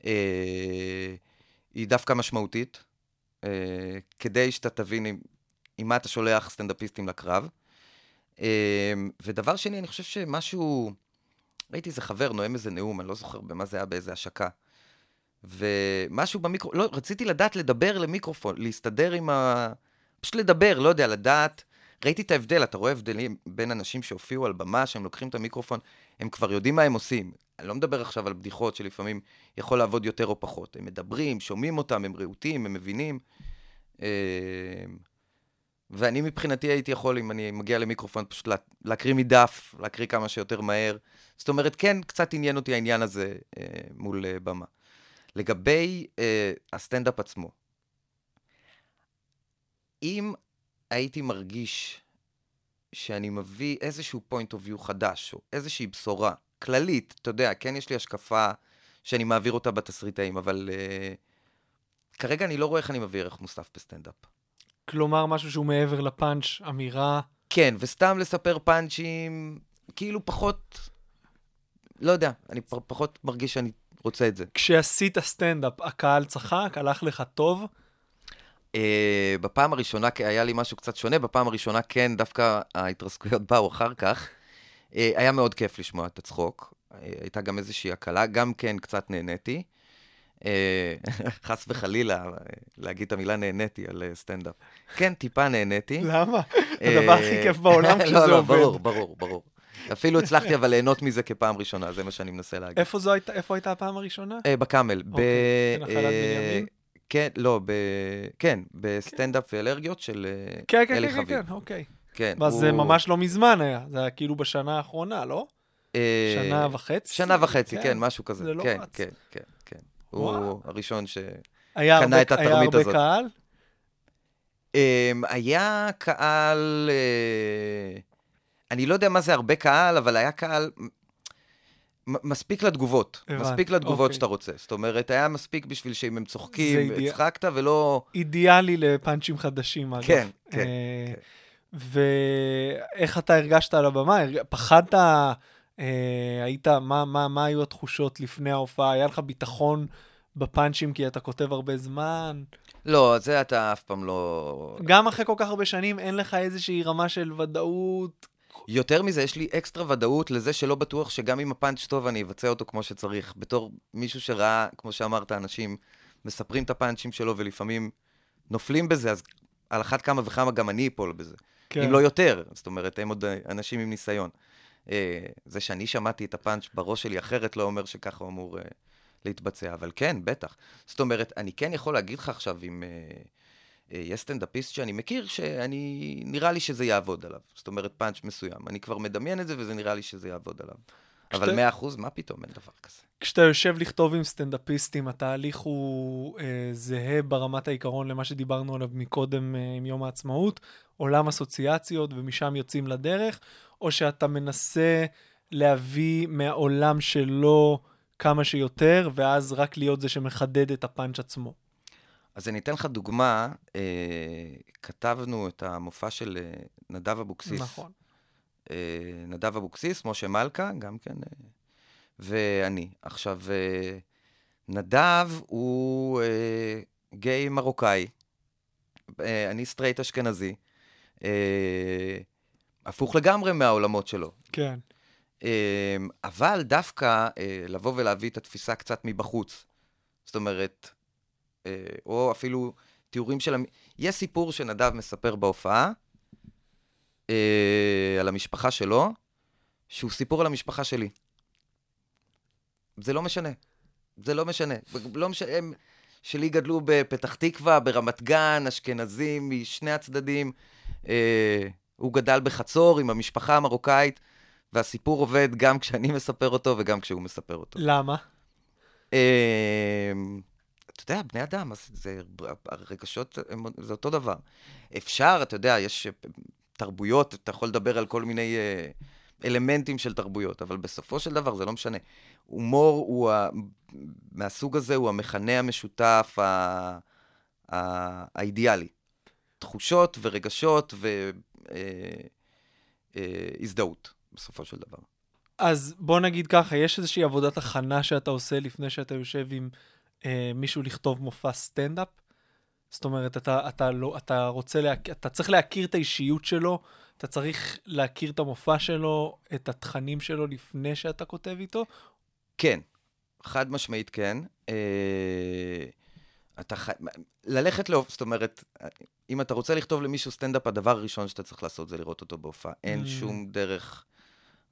אה, היא דווקא משמעותית, אה, כדי שאתה תבין עם, עם מה אתה שולח סטנדאפיסטים לקרב. אה, ודבר שני, אני חושב שמשהו... ראיתי איזה חבר נואם איזה נאום, אני לא זוכר במה זה היה, באיזה השקה. ומשהו במיקרו... לא, רציתי לדעת לדבר למיקרופון, להסתדר עם ה... פשוט לדבר, לא יודע, לדעת. ראיתי את ההבדל, אתה רואה הבדלים בין אנשים שהופיעו על במה, שהם לוקחים את המיקרופון, הם כבר יודעים מה הם עושים. אני לא מדבר עכשיו על בדיחות שלפעמים יכול לעבוד יותר או פחות. הם מדברים, שומעים אותם, הם רהוטים, הם מבינים. אה, ואני מבחינתי הייתי יכול, אם אני מגיע למיקרופון, פשוט לה, להקריא מדף, להקריא כמה שיותר מהר. זאת אומרת, כן, קצת עניין אותי העניין הזה אה, מול אה, במה. לגבי אה, הסטנדאפ עצמו, אם הייתי מרגיש שאני מביא איזשהו point of view חדש, או איזושהי בשורה כללית, אתה יודע, כן יש לי השקפה שאני מעביר אותה בתסריטאים, אבל אה, כרגע אני לא רואה איך אני מביא ערך מוסף בסטנדאפ. כלומר, משהו שהוא מעבר לפאנץ', אמירה. כן, וסתם לספר פאנצ'ים, כאילו פחות, לא יודע, אני פחות מרגיש שאני רוצה את זה. כשעשית סטנדאפ, הקהל צחק, הלך לך טוב. אה, בפעם הראשונה היה לי משהו קצת שונה, בפעם הראשונה כן, דווקא ההתרסקויות באו אחר כך. אה, היה מאוד כיף לשמוע את הצחוק. אה, הייתה גם איזושהי הקלה, גם כן קצת נהניתי. אה, חס וחלילה, להגיד את המילה נהניתי על סטנדאפ. כן, טיפה נהניתי. למה? הדבר הכי כיף בעולם לא, כשזה לא, עובד. ברור, ברור, ברור. אפילו הצלחתי אבל ליהנות מזה כפעם ראשונה, זה מה שאני מנסה להגיד. איפה זו הייתה, איפה הייתה הפעם הראשונה? אה, בקאמל. אוקיי, בנחלת אה, בנימין? כן, לא, ב... כן, בסטנדאפ ואלרגיות של אה, כן, כן, אלי כן, חביב. כן, כן, אוקיי. כן, אז זה ממש לא מזמן היה, זה היה כאילו בשנה האחרונה, לא? אה, שנה וחצי? שנה וחצי, כן. כן, משהו כזה. זה לא כן, רץ. כן, כן, כן. וואו. הוא הראשון ש... היה קנה הרבה- את התרמית היה הרבה הזאת. קהל? אמ, היה קהל, אה, אני לא יודע מה זה הרבה קהל, אבל היה קהל מספיק לתגובות. הבנתי, מספיק לתגובות אוקיי. שאתה רוצה. זאת אומרת, היה מספיק בשביל שאם הם צוחקים, זה אידיאל. הצחקת ולא... אידיאלי לפאנצ'ים חדשים, אגב. כן, כן, אה, כן. ואיך אתה הרגשת על הבמה? פחדת? אה, היית, מה, מה, מה היו התחושות לפני ההופעה? היה לך ביטחון בפאנצ'ים כי אתה כותב הרבה זמן? לא, זה אתה אף פעם לא... גם אחרי כל כך הרבה שנים אין לך איזושהי רמה של ודאות? יותר מזה, יש לי אקסטרה ודאות לזה שלא בטוח שגם אם הפאנץ' טוב, אני אבצע אותו כמו שצריך. בתור מישהו שראה, כמו שאמרת, אנשים מספרים את הפאנצ'ים שלו ולפעמים נופלים בזה, אז על אחת כמה וכמה גם אני אפול בזה. כן. אם לא יותר. זאת אומרת, הם עוד אנשים עם ניסיון. אה, זה שאני שמעתי את הפאנץ' בראש שלי אחרת לא אומר שככה הוא אמור אה, להתבצע, אבל כן, בטח. זאת אומרת, אני כן יכול להגיד לך עכשיו אם... אה, יש סטנדאפיסט שאני מכיר, שאני, נראה לי שזה יעבוד עליו. זאת אומרת, פאנץ' מסוים. אני כבר מדמיין את זה, וזה נראה לי שזה יעבוד עליו. אבל כשאתה- מאה אחוז, מה פתאום, אין דבר כזה. כשאתה יושב לכתוב עם סטנדאפיסטים, התהליך הוא אה, זהה ברמת העיקרון למה שדיברנו עליו מקודם אה, עם יום העצמאות, עולם אסוציאציות ומשם יוצאים לדרך, או שאתה מנסה להביא מהעולם שלו כמה שיותר, ואז רק להיות זה שמחדד את הפאנץ' עצמו. אז אני אתן לך דוגמה, אה, כתבנו את המופע של אה, נדב אבוקסיס. נכון. אה, נדב אבוקסיס, משה מלכה, גם כן, אה, ואני. עכשיו, אה, נדב הוא אה, גיי מרוקאי, אה, אני סטרייט אשכנזי, אה, הפוך לגמרי מהעולמות שלו. כן. אה, אבל דווקא אה, לבוא ולהביא את התפיסה קצת מבחוץ. זאת אומרת, או אפילו תיאורים של... יש סיפור שנדב מספר בהופעה אה, על המשפחה שלו, שהוא סיפור על המשפחה שלי. זה לא משנה. זה לא משנה. לא משנה, הם שלי גדלו בפתח תקווה, ברמת גן, אשכנזים משני הצדדים. אה, הוא גדל בחצור עם המשפחה המרוקאית, והסיפור עובד גם כשאני מספר אותו וגם כשהוא מספר אותו. למה? אה, אתה יודע, בני אדם, אז זה, הרגשות, הם, זה אותו דבר. אפשר, אתה יודע, יש אה, תרבויות, אתה יכול לדבר על כל מיני אה, אלמנטים של תרבויות, אבל בסופו של דבר זה לא משנה. הומור הוא, ה, מהסוג הזה, הוא המכנה המשותף ה, ה, האידיאלי. תחושות ורגשות והזדהות, בסופו של דבר. אז בוא נגיד ככה, יש איזושהי עבודת הכנה שאתה עושה לפני שאתה יושב עם אה, מישהו לכתוב מופע סטנדאפ? זאת אומרת, אתה, אתה, לא, אתה רוצה, לה, אתה צריך להכיר את האישיות שלו, אתה צריך להכיר את המופע שלו, את התכנים שלו לפני שאתה כותב איתו? כן, חד משמעית כן. אה, אתה חי... ללכת לאופ... זאת אומרת, אם אתה רוצה לכתוב למישהו סטנדאפ, הדבר הראשון שאתה צריך לעשות זה לראות אותו בהופעה. אין ממ. שום דרך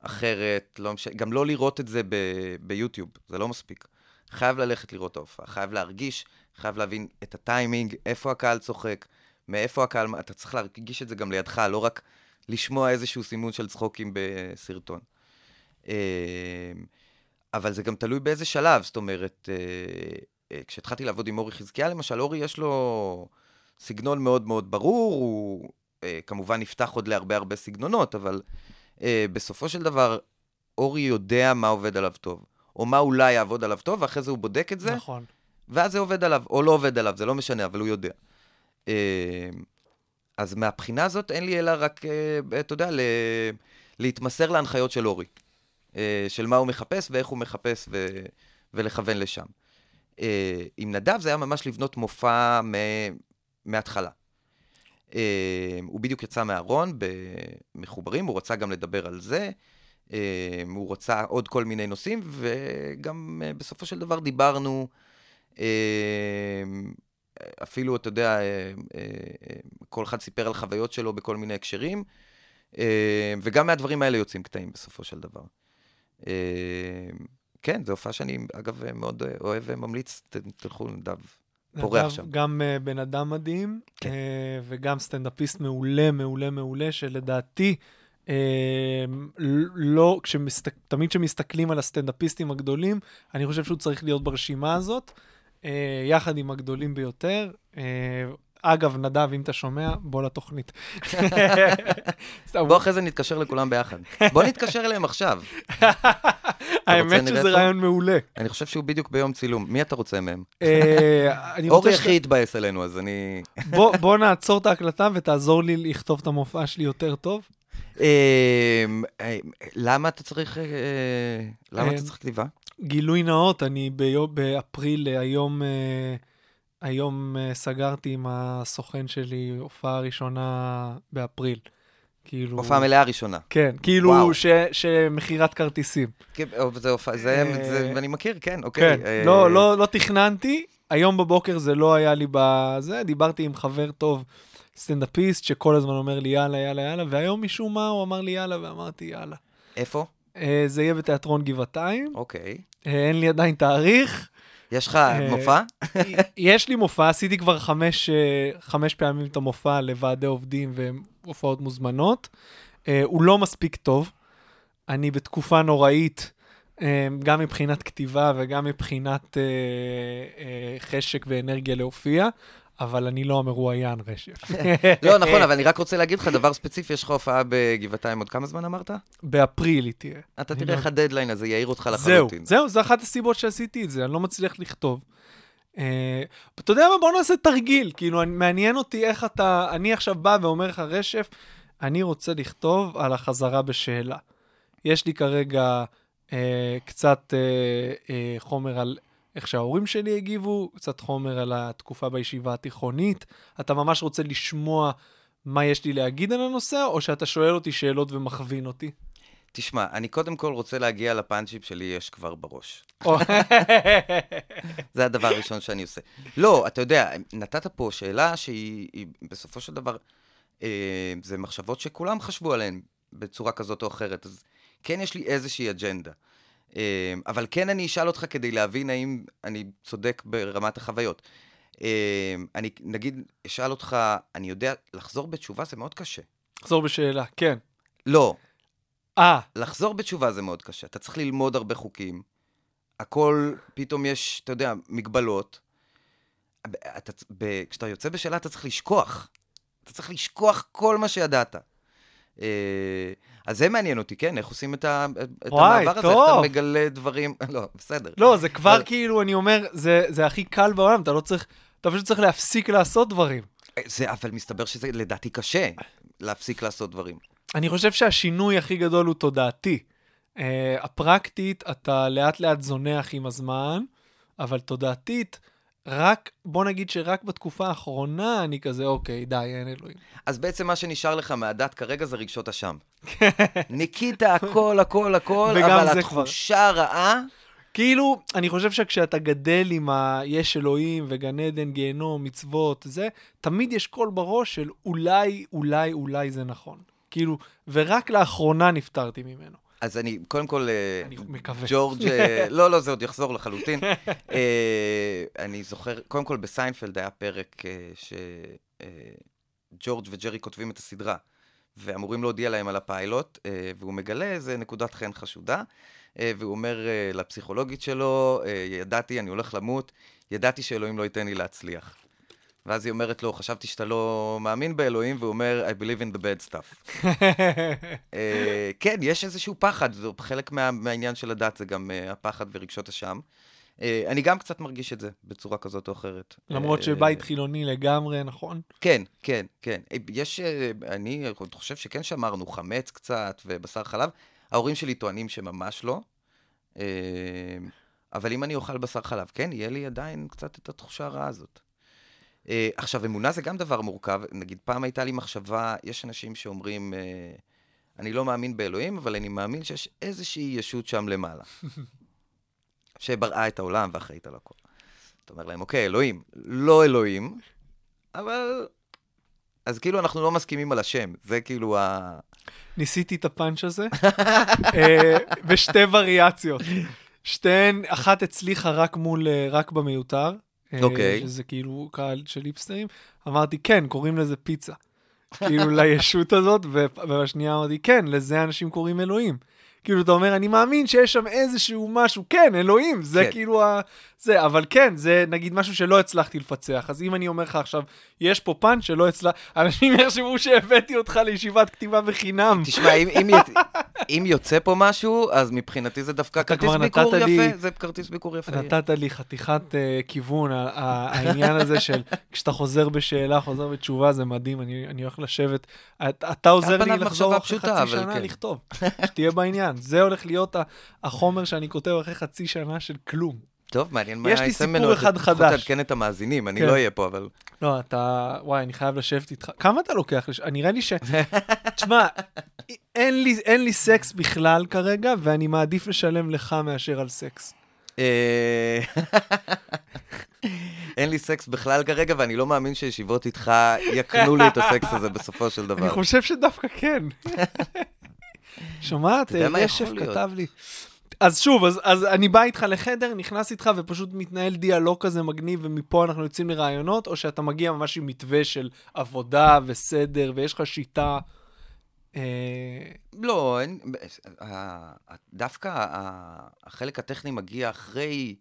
אחרת, לא מש... גם לא לראות את זה ב... ביוטיוב, זה לא מספיק. חייב ללכת לראות את ההופעה, חייב להרגיש, חייב להבין את הטיימינג, איפה הקהל צוחק, מאיפה הקהל, אתה צריך להרגיש את זה גם לידך, לא רק לשמוע איזשהו סימון של צחוקים בסרטון. אה, אבל זה גם תלוי באיזה שלב, זאת אומרת, אה, אה, כשהתחלתי לעבוד עם אורי חזקיה, למשל, אורי יש לו סגנון מאוד מאוד ברור, הוא כמובן נפתח עוד להרבה הרבה סגנונות, אבל בסופו של דבר, אורי יודע מה עובד עליו טוב, או מה אולי יעבוד עליו טוב, ואחרי זה הוא בודק את זה, נכון. ואז זה עובד עליו, או לא עובד עליו, זה לא משנה, אבל הוא יודע. אה, אז מהבחינה הזאת אין לי אלא רק, אה, אתה יודע, ל- להתמסר להנחיות של אורי. אה, של מה הוא מחפש ואיך הוא מחפש ו- ולכוון לשם. עם נדב זה היה ממש לבנות מופע מ- מההתחלה. הוא בדיוק יצא מהארון במחוברים, הוא רצה גם לדבר על זה, הוא רצה עוד כל מיני נושאים, וגם אה, בסופו של דבר דיברנו, אה, אפילו, אתה יודע, אה, אה, אה, כל אחד סיפר על חוויות שלו בכל מיני הקשרים, אה, וגם מהדברים האלה יוצאים קטעים בסופו של דבר. אה, כן, זו הופעה שאני, אגב, מאוד אה, אוהב וממליץ, תלכו לנדב. פורח שם. גם uh, בן אדם מדהים, כן. uh, וגם סטנדאפיסט מעולה, מעולה, מעולה, שלדעתי, לא, כשמסת... תמיד כשמסתכלים על הסטנדאפיסטים הגדולים, אני חושב שהוא צריך להיות ברשימה הזאת, uh, יחד עם הגדולים ביותר. Uh, אגב, נדב, אם אתה שומע, בוא לתוכנית. בוא אחרי זה נתקשר לכולם ביחד. בוא נתקשר אליהם עכשיו. האמת שזה? רעיון מעולה. אני חושב שהוא בדיוק ביום צילום. מי אתה רוצה מהם? אה, אורי הכי התבאס עלינו, אז אני... בוא נעצור את ההקלטה ותעזור לי לכתוב את המופע שלי יותר טוב. אה, אה, למה אתה צריך... אה, למה אתה צריך כתיבה? גילוי נאות, אני באפריל, היום, אה, היום סגרתי עם הסוכן שלי הופעה ראשונה באפריל. כאילו... הופעה מלאה ראשונה. כן, כאילו וואו. ש, שמכירת כרטיסים. כן, זה הופעה, זה, זה, אני מכיר, כן, אוקיי. כן, אה, לא, לא, לא תכננתי, היום בבוקר זה לא היה לי בזה, דיברתי עם חבר טוב, סטנדאפיסט, שכל הזמן אומר לי יאללה, יאללה, יאללה, והיום משום מה הוא אמר לי יאללה, ואמרתי יאללה. איפה? אה, זה יהיה בתיאטרון גבעתיים, אוקיי. אה, אין לי עדיין תאריך. יש לך אה, מופע? יש לי מופע, עשיתי כבר חמש, אה, חמש פעמים את המופע לוועדי עובדים והופעות מוזמנות. אה, הוא לא מספיק טוב. אני בתקופה נוראית, אה, גם מבחינת כתיבה וגם מבחינת אה, אה, חשק ואנרגיה להופיע, אבל אני לא המרואיין רשף. לא, נכון, אבל אני רק רוצה להגיד לך דבר ספציפי, יש לך הופעה בגבעתיים עוד כמה זמן אמרת? באפריל היא תהיה. אתה תראה לא- איך הדדליין הזה יעיר אותך זהו, לחלוטין. זהו, זו אחת הסיבות שעשיתי את זה, אני לא מצליח לכתוב. אה, אתה יודע מה, בוא נעשה תרגיל, כאילו, מעניין אותי איך אתה, אני עכשיו בא ואומר לך, רשף, אני רוצה לכתוב על החזרה בשאלה. יש לי כרגע אה, קצת אה, אה, חומר על איך שההורים שלי הגיבו, קצת חומר על התקופה בישיבה התיכונית. אתה ממש רוצה לשמוע מה יש לי להגיד על הנושא, או שאתה שואל אותי שאלות ומכווין אותי? תשמע, אני קודם כל רוצה להגיע לפאנצ'ים שלי יש כבר בראש. זה הדבר הראשון שאני עושה. לא, אתה יודע, נתת פה שאלה שהיא היא בסופו של דבר, אה, זה מחשבות שכולם חשבו עליהן בצורה כזאת או אחרת, אז כן יש לי איזושהי אג'נדה. אה, אבל כן אני אשאל אותך כדי להבין האם אני צודק ברמת החוויות. אה, אני נגיד אשאל אותך, אני יודע, לחזור בתשובה זה מאוד קשה. לחזור בשאלה, כן. לא, אה, לחזור בתשובה זה מאוד קשה. אתה צריך ללמוד הרבה חוקים. הכל, פתאום יש, אתה יודע, מגבלות. אתה, ב, כשאתה יוצא בשאלה אתה צריך לשכוח. אתה צריך לשכוח כל מה שידעת. אה, אז זה מעניין אותי, כן? איך עושים את, ה, את וואי, המעבר הזה? איך אתה טוב. מגלה דברים... לא, בסדר. לא, זה כבר אבל- כאילו, אני אומר, זה, זה הכי קל בעולם, אתה לא צריך, אתה פשוט צריך להפסיק לעשות דברים. זה, אבל מסתבר שזה לדעתי קשה, להפסיק לעשות דברים. אני חושב שהשינוי הכי גדול הוא תודעתי. Uh, הפרקטית, אתה לאט לאט זונח עם הזמן, אבל תודעתית, רק, בוא נגיד שרק בתקופה האחרונה אני כזה, אוקיי, די, אין אלוהים. אז בעצם מה שנשאר לך מהדת כרגע זה רגשות אשם. ניקית הכל, הכל, הכל, אבל זה כבר. התחושה הרעה... כאילו, אני חושב שכשאתה גדל עם ה... יש אלוהים וגן עדן, גיהנום, מצוות, זה, תמיד יש קול בראש של אולי, אולי, אולי זה נכון. כאילו, ורק לאחרונה נפטרתי ממנו. אז אני, קודם כל, אה, אני מקווה. ג'ורג', אה, לא, לא, זה עוד יחזור לחלוטין. אה, אני זוכר, קודם כל בסיינפלד היה פרק שג'ורג' וג'רי כותבים את הסדרה, ואמורים להודיע להם על הפיילוט, והוא מגלה איזה נקודת חן חשודה, והוא אומר לפסיכולוגית שלו, ידעתי, אני הולך למות, ידעתי שאלוהים לא ייתן לי להצליח. ואז היא אומרת לו, חשבתי שאתה לא מאמין באלוהים, והוא אומר, I believe in the bad stuff. אה, כן, יש איזשהו פחד, זה חלק מה, מהעניין של הדת, זה גם uh, הפחד ורגשות אשם. Uh, אני גם קצת מרגיש את זה בצורה כזאת או אחרת. למרות שבית חילוני לגמרי, נכון? כן, כן, כן. יש, אני חושב שכן שמרנו חמץ קצת ובשר חלב. ההורים שלי טוענים שממש לא. אבל אם אני אוכל בשר חלב, כן, יהיה לי עדיין קצת את התחושה הרעה הזאת. אה, עכשיו, אמונה זה גם דבר מורכב. נגיד, פעם הייתה לי מחשבה, יש אנשים שאומרים, אה, אני לא מאמין באלוהים, אבל אני מאמין שיש איזושהי ישות שם למעלה, שבראה את העולם ואחראית על הכל. אתה אומר להם, אוקיי, אלוהים, לא אלוהים, אבל... אז כאילו אנחנו לא מסכימים על השם, זה כאילו ה... ניסיתי את הפאנץ' הזה אה, בשתי וריאציות. שתיהן, אחת הצליחה רק מול, אה, רק במיותר. אה, אוקיי. שזה כאילו קהל של היפסטרים. אמרתי, כן, קוראים לזה פיצה. כאילו לישות הזאת, ובשנייה אמרתי, כן, לזה אנשים קוראים אלוהים. כאילו, אתה אומר, אני מאמין שיש שם איזשהו משהו, כן, אלוהים, זה כן. כאילו ה... זה, אבל כן, זה נגיד משהו שלא הצלחתי לפצח. אז אם אני אומר לך עכשיו, יש פה פאנץ' שלא הצלח... אנשים יחשבו שהבאתי אותך לישיבת כתיבה בחינם. תשמע, אם, אם, י... אם יוצא פה משהו, אז מבחינתי זה דווקא אתה כרטיס ביקור יפה. לי- זה כרטיס ביקור יפה. נתת לי חתיכת uh, כיוון, העניין הזה של כשאתה חוזר בשאלה, חוזר בתשובה, זה מדהים, אני, אני הולך לשבת. את, אתה עוזר לי לחזור אחרי חצי שנה כן. לכתוב, שתהיה בעניין. זה הולך להיות החומר שאני כותב אחרי חצי שנה של כלום. טוב, מעניין מה יש לי יצא סיפור ממנו. אחד לפחות חדש. תעדכן את המאזינים, אני כן. לא אהיה פה, אבל... לא, אתה, וואי, אני חייב לשבת איתך. כמה אתה לוקח? נראה לי ש... תשמע, אין לי, סקס בכלל כרגע, ואני מעדיף לשלם לך מאשר על סקס. אה, אין לי סקס בכלל כרגע, ואני לא מאמין שישיבות איתך יקנו לי את הסקס הזה בסופו של אני דבר. חושב שדווקא כן. שומעת? להיות? כתב לי. אז שוב, אז, אז אני בא איתך לחדר, נכנס איתך ופשוט מתנהל דיאלוג כזה מגניב, ומפה אנחנו יוצאים לרעיונות, או שאתה מגיע ממש עם מתווה של עבודה וסדר, ויש לך שיטה... אה, לא, אין, ה- דווקא ה- החלק הטכני מגיע אחרי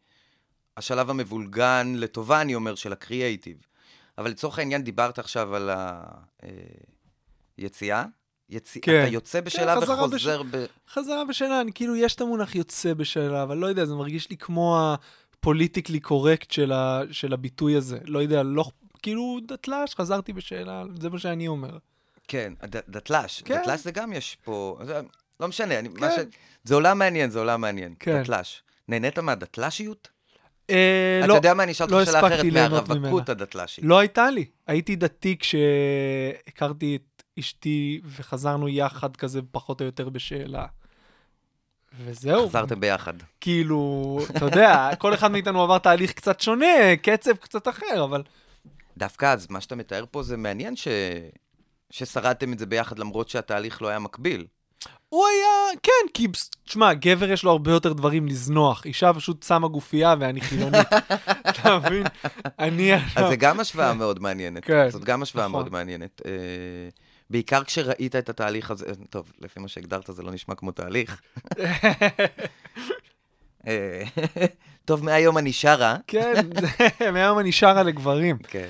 השלב המבולגן, לטובה אני אומר, של הקריאייטיב. אבל לצורך העניין דיברת עכשיו על היציאה. יציא, כן. אתה יוצא בשאלה חזרה וחוזר ב... חזרה בשאלה, אני כאילו, יש את המונח יוצא בשאלה, אבל לא יודע, זה מרגיש לי כמו הפוליטיקלי קורקט של, ה, של הביטוי הזה. לא יודע, לא, כאילו, דתל"ש, חזרתי בשאלה, זה מה שאני אומר. כן, הד- דתל"ש. כן. דתל"ש זה גם יש פה... זה, לא משנה, אני, מה ש... כן. זה עולם מעניין, זה עולם מעניין. כן. דתל"ש. נהנית מהדתל"שיות? אה, אתה לא, יודע מה, אני אשאל לא אותך שאלה אחרת, מהרווקות. הדתל"שית. לא הייתה לי. הייתי דתי כשהכרתי את אשתי וחזרנו יחד כזה פחות או יותר בשאלה. וזהו. חזרתם ביחד. כאילו, אתה יודע, כל אחד מאיתנו עבר תהליך קצת שונה, קצב קצת אחר, אבל... דווקא אז, מה שאתה מתאר פה זה מעניין ש... ששרדתם את זה ביחד למרות שהתהליך לא היה מקביל. הוא היה, כן, כי, תשמע, גבר יש לו הרבה יותר דברים לזנוח. אישה פשוט שמה גופייה ואני חילונית. אתה מבין? אני... אז זה גם השוואה מאוד מעניינת. כן, זאת גם השוואה נכון. מאוד מעניינת. בעיקר כשראית את התהליך הזה, טוב, לפי מה שהגדרת זה לא נשמע כמו תהליך. אה, טוב, מהיום אני שרה. כן, מהיום אני שרה לגברים. כן.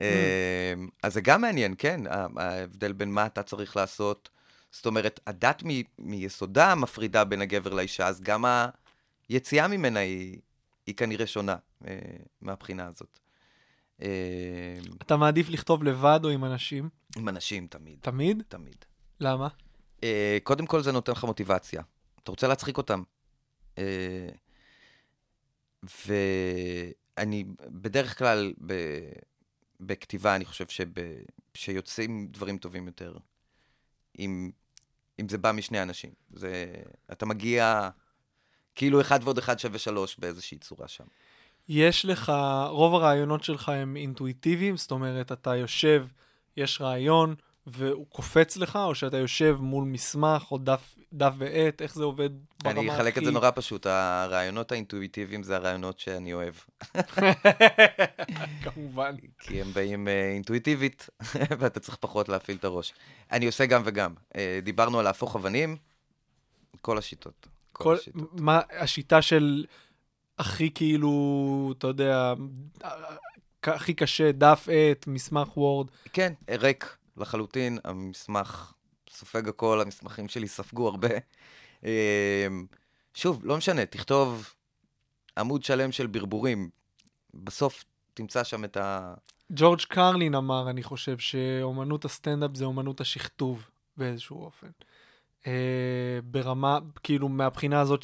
אה, אז זה גם מעניין, כן, ההבדל בין מה אתה צריך לעשות. זאת אומרת, הדת מ- מיסודה מפרידה בין הגבר לאישה, אז גם היציאה ממנה היא, היא כנראה שונה אה, מהבחינה הזאת. אה, אתה מעדיף לכתוב לבד או עם אנשים? עם אנשים תמיד, תמיד? תמיד. למה? אה, קודם כל זה נותן לך מוטיבציה. אתה רוצה להצחיק אותם. אה, ואני בדרך כלל, ב, בכתיבה, אני חושב שב, שיוצאים דברים טובים יותר, אם, אם זה בא משני אנשים. זה, אתה מגיע כאילו אחד ועוד אחד שווה שלוש באיזושהי צורה שם. יש לך, רוב הרעיונות שלך הם אינטואיטיביים, זאת אומרת, אתה יושב, יש רעיון, והוא קופץ לך, או שאתה יושב מול מסמך או דף, דף ועט, איך זה עובד ברמה הכי... אני אחלק את זה נורא פשוט, הרעיונות האינטואיטיביים זה הרעיונות שאני אוהב. כמובן. כי הם באים אה, אינטואיטיבית, ואתה צריך פחות להפעיל את הראש. אני עושה גם וגם. אה, דיברנו על להפוך אבנים, כל השיטות. כל, כל, השיטות. מה השיטה של הכי כאילו, אתה יודע, הכי קשה, דף עט, מסמך וורד. כן, ריק לחלוטין, המסמך סופג הכל, המסמכים שלי ספגו הרבה. אה, שוב, לא משנה, תכתוב עמוד שלם של ברבורים, בסוף תמצא שם את ה... ג'ורג' קרלין אמר, אני חושב, שאומנות הסטנדאפ זה אומנות השכתוב באיזשהו אופן. אה, ברמה, כאילו, מהבחינה הזאת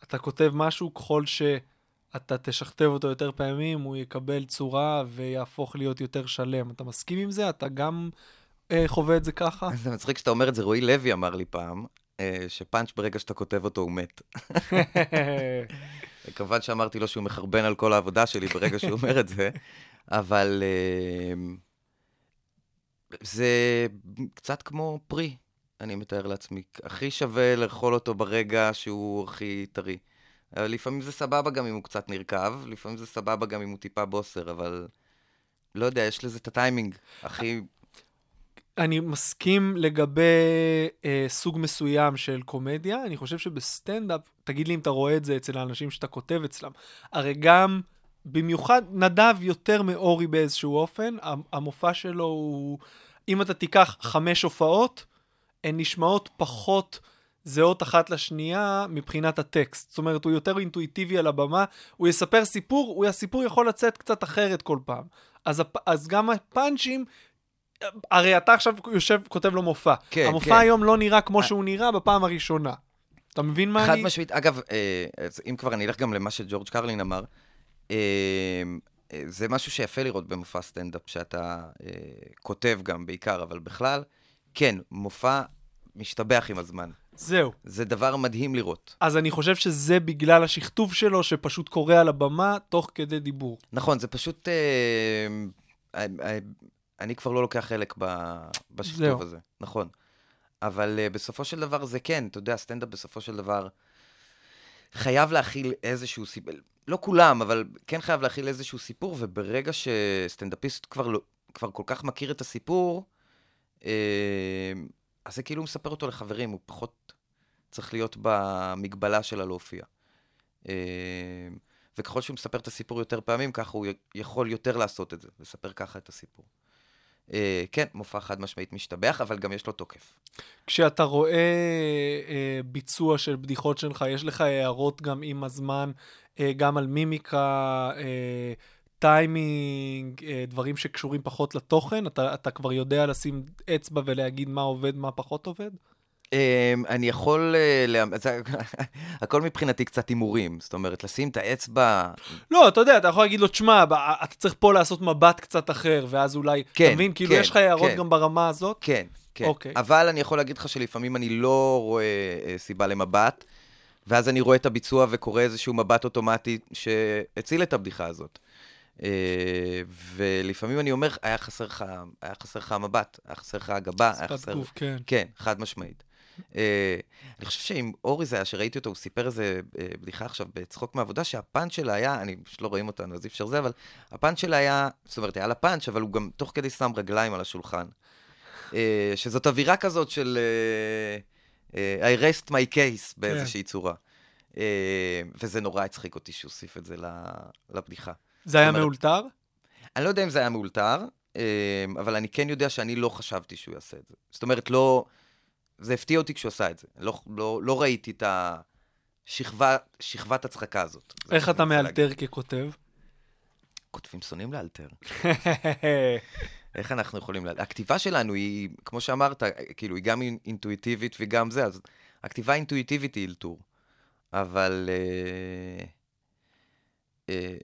שאתה כותב משהו, ככל שאתה תשכתב אותו יותר פעמים, הוא יקבל צורה ויהפוך להיות יותר שלם. אתה מסכים עם זה? אתה גם אה, חווה את זה ככה? זה מצחיק שאתה אומר את זה, רועי לוי אמר לי פעם, אה, שפאנץ' ברגע שאתה כותב אותו הוא מת. כמובן שאמרתי לו שהוא מחרבן על כל העבודה שלי ברגע שהוא אומר את זה, אבל אה, זה קצת כמו פרי, אני מתאר לעצמי. הכי שווה לאכול אותו ברגע שהוא הכי טרי. אבל לפעמים זה סבבה גם אם הוא קצת נרקב, לפעמים זה סבבה גם אם הוא טיפה בוסר, אבל לא יודע, יש לזה את הטיימינג הכי... אני מסכים לגבי אה, סוג מסוים של קומדיה. אני חושב שבסטנדאפ, תגיד לי אם אתה רואה את זה אצל האנשים שאתה כותב אצלם, הרי גם, במיוחד, נדב יותר מאורי באיזשהו אופן, המ- המופע שלו הוא, אם אתה תיקח חמש הופעות, הן נשמעות פחות זהות אחת לשנייה מבחינת הטקסט. זאת אומרת, הוא יותר אינטואיטיבי על הבמה, הוא יספר סיפור, הוא, הסיפור יכול לצאת קצת אחרת כל פעם. אז, הפ, אז גם הפאנצ'ים הרי אתה עכשיו יושב, כותב לו מופע. כן, המופע כן. היום לא נראה כמו שהוא נראה בפעם הראשונה. אתה מבין מה חד אני... משמעית. אגב, אה, אם כבר אני אלך גם למה שג'ורג' קרלין אמר, אה, אה, זה משהו שיפה לראות במופע סטנדאפ, שאתה אה, כותב גם בעיקר, אבל בכלל, כן, מופע משתבח עם הזמן. זהו. זה דבר מדהים לראות. אז אני חושב שזה בגלל השכתוב שלו, שפשוט קורא על הבמה תוך כדי דיבור. נכון, זה פשוט... אה, אה, אה, אני כבר לא לוקח חלק ב- בשכתוב זהו. הזה, נכון. אבל uh, בסופו של דבר זה כן, אתה יודע, סטנדאפ בסופו של דבר חייב להכיל איזשהו סיפור, לא כולם, אבל כן חייב להכיל איזשהו סיפור, וברגע שסטנדאפיסט כבר, לא, כבר כל כך מכיר את הסיפור, uh, אז זה כאילו מספר אותו לחברים, הוא פחות צריך להיות במגבלה שלה להופיע. Uh, וככל שהוא מספר את הסיפור יותר פעמים, ככה הוא יכול יותר לעשות את זה, לספר ככה את הסיפור. Uh, כן, מופע חד משמעית משתבח, אבל גם יש לו תוקף. כשאתה רואה אה, ביצוע של בדיחות שלך, יש לך הערות גם עם הזמן, אה, גם על מימיקה, אה, טיימינג, אה, דברים שקשורים פחות לתוכן? אתה, אתה כבר יודע לשים אצבע ולהגיד מה עובד, מה פחות עובד? Um, אני יכול, uh, לה... הכל מבחינתי קצת הימורים, זאת אומרת, לשים את האצבע, לא, אתה יודע, אתה יכול להגיד לו, תשמע, ב- אתה צריך פה לעשות מבט קצת אחר, ואז אולי, כן, אתה מבין? כאילו, כן, יש לך הערות כן. גם ברמה הזאת? כן, כן. אוקיי. אבל אני יכול להגיד לך שלפעמים אני לא רואה סיבה למבט, ואז אני רואה את הביצוע וקורא איזשהו מבט אוטומטי שהציל את הבדיחה הזאת. Uh, ולפעמים אני אומר, היה חסר לך, היה חסר לך המבט, היה חסר לך הגבה, היה שפת חסר... גוף, כן. כן, חד משמעית. אה, אני חושב שעם אורי זה היה, שראיתי אותו, הוא סיפר איזה אה, בדיחה עכשיו בצחוק מהעבודה, שהפאנץ' שלה היה, אני פשוט לא רואים אותנו, אז אי אפשר זה, אבל הפאנץ' שלה היה, זאת אומרת, היה לה פאנץ', אבל הוא גם תוך כדי שם רגליים על השולחן. אה, שזאת אווירה כזאת של אה, אה, I rest my case באיזושהי צורה. אה, וזה נורא הצחיק אותי שהוא הוסיף את זה לבדיחה. זה היה מאולתר? אני לא יודע אם זה היה מאולתר, אה, אבל אני כן יודע שאני לא חשבתי שהוא יעשה את זה. זאת אומרת, לא... זה הפתיע אותי כשהוא עשה את זה. לא, לא, לא ראיתי את השכבה, שכבת הצחקה הזאת. איך אתה מאלתר להגיד. ככותב? כותבים שונאים לאלתר. איך אנחנו יכולים... הכתיבה שלנו היא, כמו שאמרת, כאילו, היא גם אינ- אינטואיטיבית וגם זה, אז הכתיבה האינטואיטיבית היא אלתור. אבל אה, אה,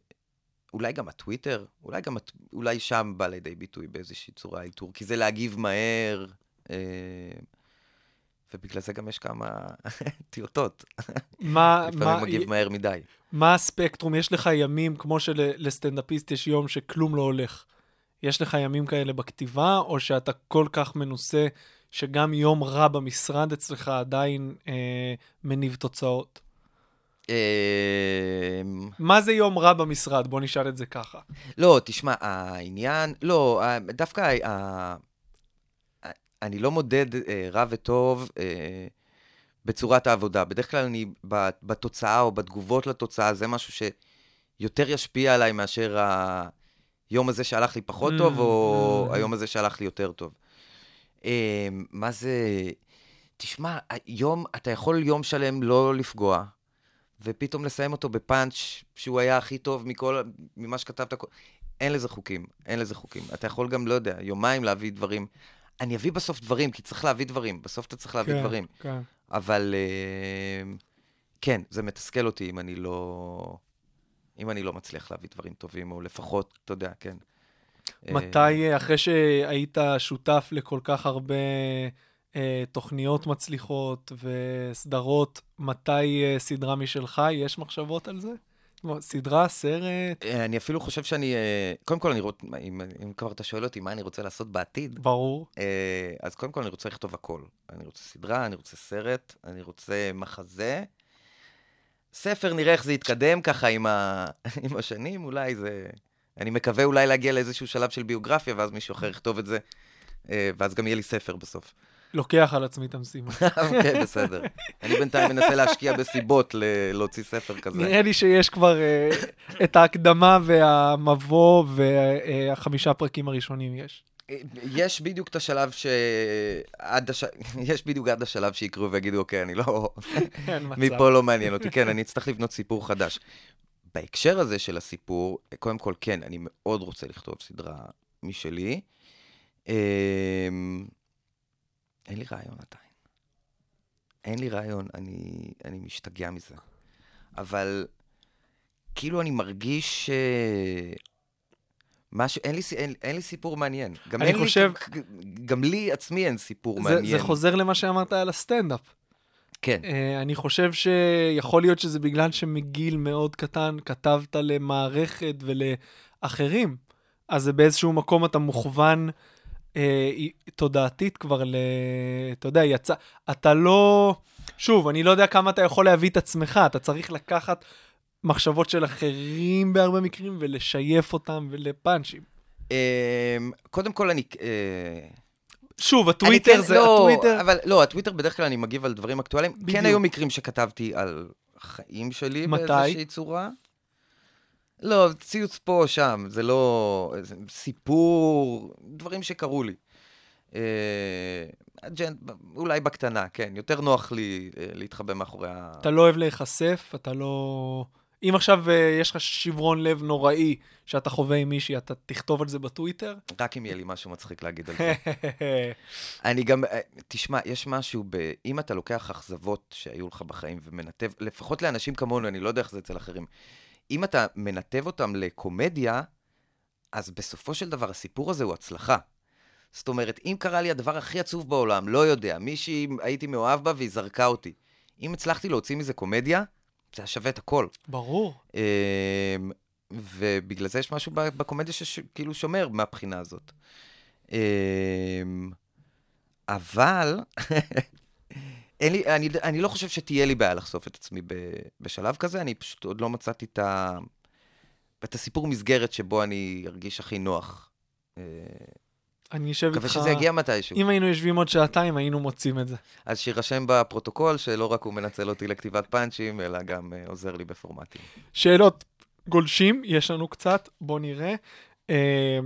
אולי גם הטוויטר, אולי גם, הט- אולי שם בא לידי ביטוי באיזושהי צורה אלתור, כי זה להגיב מהר, אה, ובגלל זה גם יש כמה טיוטות. מה, לפעמים מה, מגיב מהר מדי. מה הספקטרום? יש לך ימים, כמו שלסטנדאפיסט יש יום שכלום לא הולך. יש לך ימים כאלה בכתיבה, או שאתה כל כך מנוסה שגם יום רע במשרד אצלך עדיין אה, מניב תוצאות? אה, מה זה יום רע במשרד? בוא נשאל את זה ככה. לא, תשמע, העניין, לא, דווקא אני לא מודד אה, רע וטוב אה, בצורת העבודה. בדרך כלל אני בתוצאה או בתגובות לתוצאה, זה משהו שיותר ישפיע עליי מאשר היום הזה שהלך לי פחות טוב, או mm. היום הזה שהלך לי יותר טוב. אה, מה זה... תשמע, היום, אתה יכול יום שלם לא לפגוע, ופתאום לסיים אותו בפאנץ' שהוא היה הכי טוב מכל, ממה שכתבת. אין לזה חוקים, אין לזה חוקים. אתה יכול גם, לא יודע, יומיים להביא דברים. אני אביא בסוף דברים, כי צריך להביא דברים. בסוף אתה צריך להביא כן, דברים. כן. אבל אה, כן, זה מתסכל אותי אם אני לא... אם אני לא מצליח להביא דברים טובים, או לפחות, אתה יודע, כן. מתי, אה, אחרי שהיית שותף לכל כך הרבה תוכניות מצליחות וסדרות, מתי אה, סדרה משלך? יש מחשבות על זה? סדרה, סרט? אה, אני אפילו חושב שאני... אה, קודם כל, אני רוצ... אם, אם כבר אתה שואל אותי מה אני רוצה לעשות בעתיד, ברור. אה, אז קודם כל אני רוצה לכתוב הכל. אני רוצה סדרה, אני רוצה סרט, אני רוצה מחזה. ספר, נראה איך זה יתקדם ככה עם, ה... עם השנים, אולי זה... אני מקווה אולי להגיע לאיזשהו שלב של ביוגרפיה, ואז מישהו אחר יכתוב את זה, אה, ואז גם יהיה לי ספר בסוף. לוקח על עצמי את המשימה. כן, בסדר. אני בינתיים מנסה להשקיע בסיבות להוציא ספר כזה. נראה לי שיש כבר אה, את ההקדמה והמבוא והחמישה פרקים הראשונים יש. יש בדיוק את השלב ש... עד הש... יש בדיוק עד השלב שיקראו ויגידו, אוקיי, אני לא... אין מצב. מפה לא מעניין אותי. כן, אני אצטרך לבנות סיפור חדש. בהקשר הזה של הסיפור, קודם כל, כן, אני מאוד רוצה לכתוב סדרה משלי. אין לי רעיון עדיין. אין לי רעיון, אני, אני משתגע מזה. אבל כאילו אני מרגיש ש... משהו, אין לי, אין, אין לי סיפור מעניין. גם אני חושב- לי, גם לי עצמי אין סיפור זה, מעניין. זה חוזר למה שאמרת על הסטנדאפ. כן. אה, אני חושב שיכול להיות שזה בגלל שמגיל מאוד קטן כתבת למערכת ולאחרים, אז זה באיזשהו מקום אתה מוכוון אה, תודעתית כבר ל... אתה יודע, יצא... אתה לא... שוב, אני לא יודע כמה אתה יכול להביא את עצמך, אתה צריך לקחת מחשבות של אחרים בהרבה מקרים ולשייף אותם ולפאנצ'ים. אמ, קודם כל, אני... אה, שוב, הטוויטר כן- זה... לא, הטוויטר... אבל לא, הטוויטר בדרך כלל אני מגיב על דברים אקטואליים. בדיוק. כן היו מקרים שכתבתי על החיים שלי מתי? באיזושהי צורה. לא, ציוץ פה או שם, זה לא... זה סיפור, דברים שקרו לי. אה, אג'נד, אולי בקטנה, כן. יותר נוח לי אה, להתחבא מאחורי ה... אתה לא אוהב להיחשף, אתה לא... אם עכשיו אה, יש לך שברון לב נוראי שאתה חווה עם מישהי, אתה תכתוב על זה בטוויטר? רק אם יהיה לי משהו מצחיק להגיד על זה. אני גם, תשמע, יש משהו ב... אם אתה לוקח אכזבות שהיו לך בחיים ומנתב, לפחות לאנשים כמונו, אני לא יודע איך זה אצל אחרים, אם אתה מנתב אותם לקומדיה, אז בסופו של דבר הסיפור הזה הוא הצלחה. זאת אומרת, אם קרה לי הדבר הכי עצוב בעולם, לא יודע, מישהי הייתי מאוהב בה והיא זרקה אותי. אם הצלחתי להוציא מזה קומדיה, זה היה שווה את הכל. ברור. אמ, ובגלל זה יש משהו בקומדיה שכאילו שומר מהבחינה הזאת. אמ, אבל אין לי, אני, אני לא חושב שתהיה לי בעיה לחשוף את עצמי ב, בשלב כזה, אני פשוט עוד לא מצאתי את, ה, את הסיפור מסגרת שבו אני ארגיש הכי נוח. אה, אני אשב מקווה איתך... שזה יגיע מתישהו. אם היינו יושבים עוד שעתיים, היינו מוצאים את זה. אז שיירשם בפרוטוקול שלא רק הוא מנצל אותי לכתיבת פאנצ'ים, אלא גם אה, עוזר לי בפורמטים. שאלות גולשים, יש לנו קצת, בוא נראה. אה,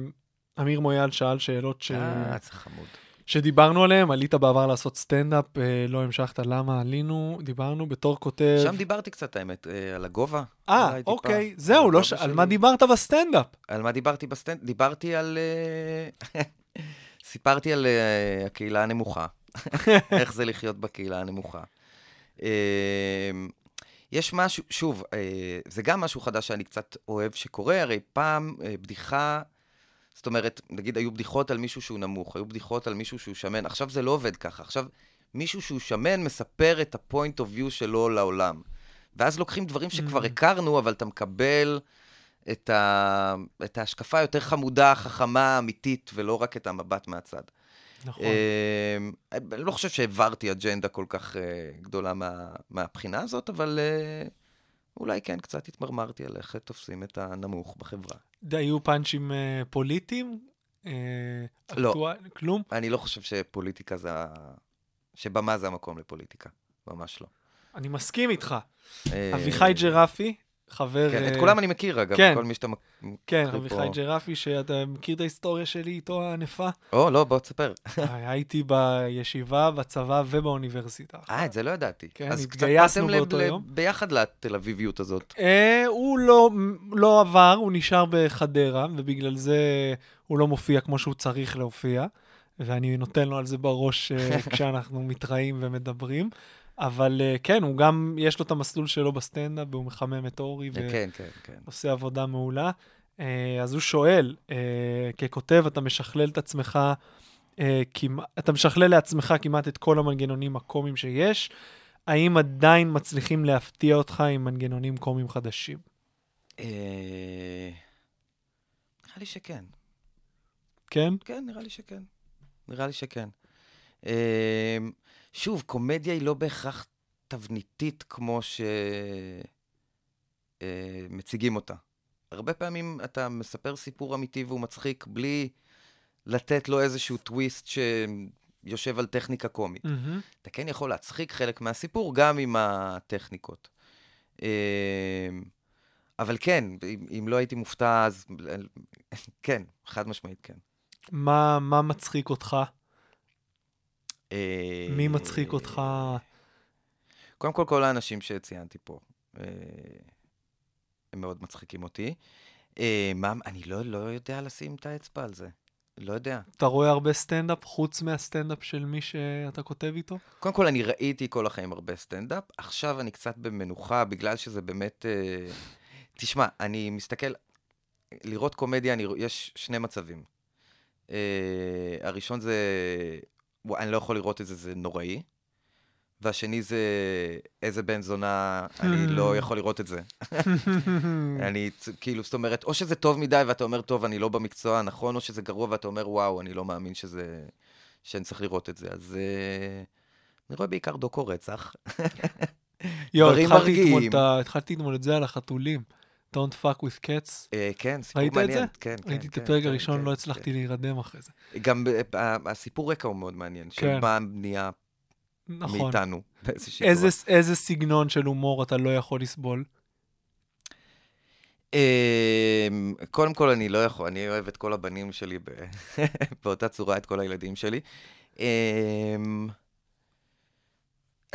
אמיר מויאל שאל שאלות ש... אה, זה חמוד. שדיברנו עליהן, עלית בעבר לעשות סטנדאפ, אה, לא המשכת, למה עלינו, דיברנו בתור כותב. שם דיברתי קצת, האמת, אה, על הגובה. אה, טיפה, אוקיי, על זהו, לא ש... על. מה דיברת בסטנדאפ? על מה דיברתי בסטנד? דיברתי על... אה, סיפרתי על אה, הקהילה הנמוכה. איך זה לחיות בקהילה הנמוכה. אה, יש משהו, שוב, אה, זה גם משהו חדש שאני קצת אוהב שקורה, הרי פעם בדיחה, זאת אומרת, נגיד היו בדיחות על מישהו שהוא נמוך, היו בדיחות על מישהו שהוא שמן, עכשיו זה לא עובד ככה, עכשיו מישהו שהוא שמן מספר את ה-point of view שלו לעולם. ואז לוקחים דברים שכבר Mm. הכרנו, אבל אתה מקבל את, ה... את ההשקפה היותר חמודה, חכמה, אמיתית, ולא רק את המבט מהצד. נכון. אמ, אני לא חושב שהעברתי אג'נדה כל כך אה, גדולה מה, מהבחינה הזאת, אבל אה, אולי כן, קצת התמרמרתי על איך תופסים את הנמוך בחברה. היו פאנצ'ים אה, פוליטיים? אה, לא. אקטואל- כלום? אני לא חושב שפוליטיקה זה. שבמה זה המקום לפוליטיקה, ממש לא. אני מסכים איתך. אה, אביחי ג'רפי, חבר... כן, את אה, כולם אני מכיר, אגב, כן. כל מי שאתה... מק- כן, מתחיל אביחי פה. ג'רפי, שאתה מכיר את ההיסטוריה שלי איתו הענפה? או, לא, בוא תספר. הייתי בישיבה, בצבא ובאוניברסיטה. אה, את זה לא ידעתי. כן, התגייסנו באותו יום. ביחד לתל אביביות הזאת. אה, הוא לא, לא עבר, הוא נשאר בחדרה, ובגלל זה הוא לא מופיע כמו שהוא צריך להופיע, ואני נותן לו על זה בראש אה, כשאנחנו מתראים ומדברים. אבל אה, כן, הוא גם, יש לו את המסלול שלו בסטנדאפ, והוא מחמם את אורי, כן, כן, כן. ועושה עבודה מעולה. אה, אז הוא שואל, אה, ככותב, אתה משכלל את עצמך, אה, אתה משכלל לעצמך כמעט את כל המנגנונים הקומיים שיש, האם עדיין מצליחים להפתיע אותך עם מנגנונים קומיים חדשים? אה, נראה לי שכן. כן? כן, נראה לי שכן. נראה לי שכן. אה, שוב, קומדיה היא לא בהכרח תבניתית כמו שמציגים אותה. הרבה פעמים אתה מספר סיפור אמיתי והוא מצחיק בלי לתת לו איזשהו טוויסט שיושב על טכניקה קומית. מהמם. אתה כן יכול להצחיק חלק מהסיפור גם עם הטכניקות. אה, אבל כן, אם, אם לא הייתי מופתע, אז כן, חד משמעית כן. מה, מה מצחיק אותך? אה, מי מצחיק אותך? קודם כל, כל האנשים שציינתי פה, אה, הם מאוד מצחיקים אותי. אה, מה, אני לא, לא יודע לשים את האצבע על זה. לא יודע. אתה רואה הרבה סטנדאפ חוץ מהסטנדאפ של מי שאתה כותב איתו? קודם כל, אני ראיתי כל החיים הרבה סטנדאפ, עכשיו אני קצת במנוחה, בגלל שזה באמת... אה, תשמע, אני מסתכל, לראות קומדיה, אני, יש שני מצבים. אה, הראשון זה, אני לא יכול לראות את זה, זה נוראי. והשני זה, איזה בן זונה, אני לא יכול לראות את זה. אני, כאילו, זאת אומרת, או שזה טוב מדי ואתה אומר, טוב, אני לא במקצוע הנכון, או שזה גרוע ואתה אומר, וואו, אני לא מאמין שזה, שאני צריך לראות את זה. אז אה, אני רואה בעיקר דוקו רצח. יואו, התחלתי אתמול את זה על החתולים. Don't fuck with cats. אה, כן, סיפור ראית את מעניין. זה? כן, כן, ראיתי את כן, הפרק כן, הראשון, כן, לא הצלחתי. להירדם אחרי זה. גם אה, הסיפור רקע הוא מאוד מעניין, של. מה נהיה נכון. מאיתנו איזה, סגנון של הומור אתה לא יכול לסבול? אמ, קודם כל, אני לא יכול, אני אוהב את כל הבנים שלי באותה צורה, את כל הילדים שלי.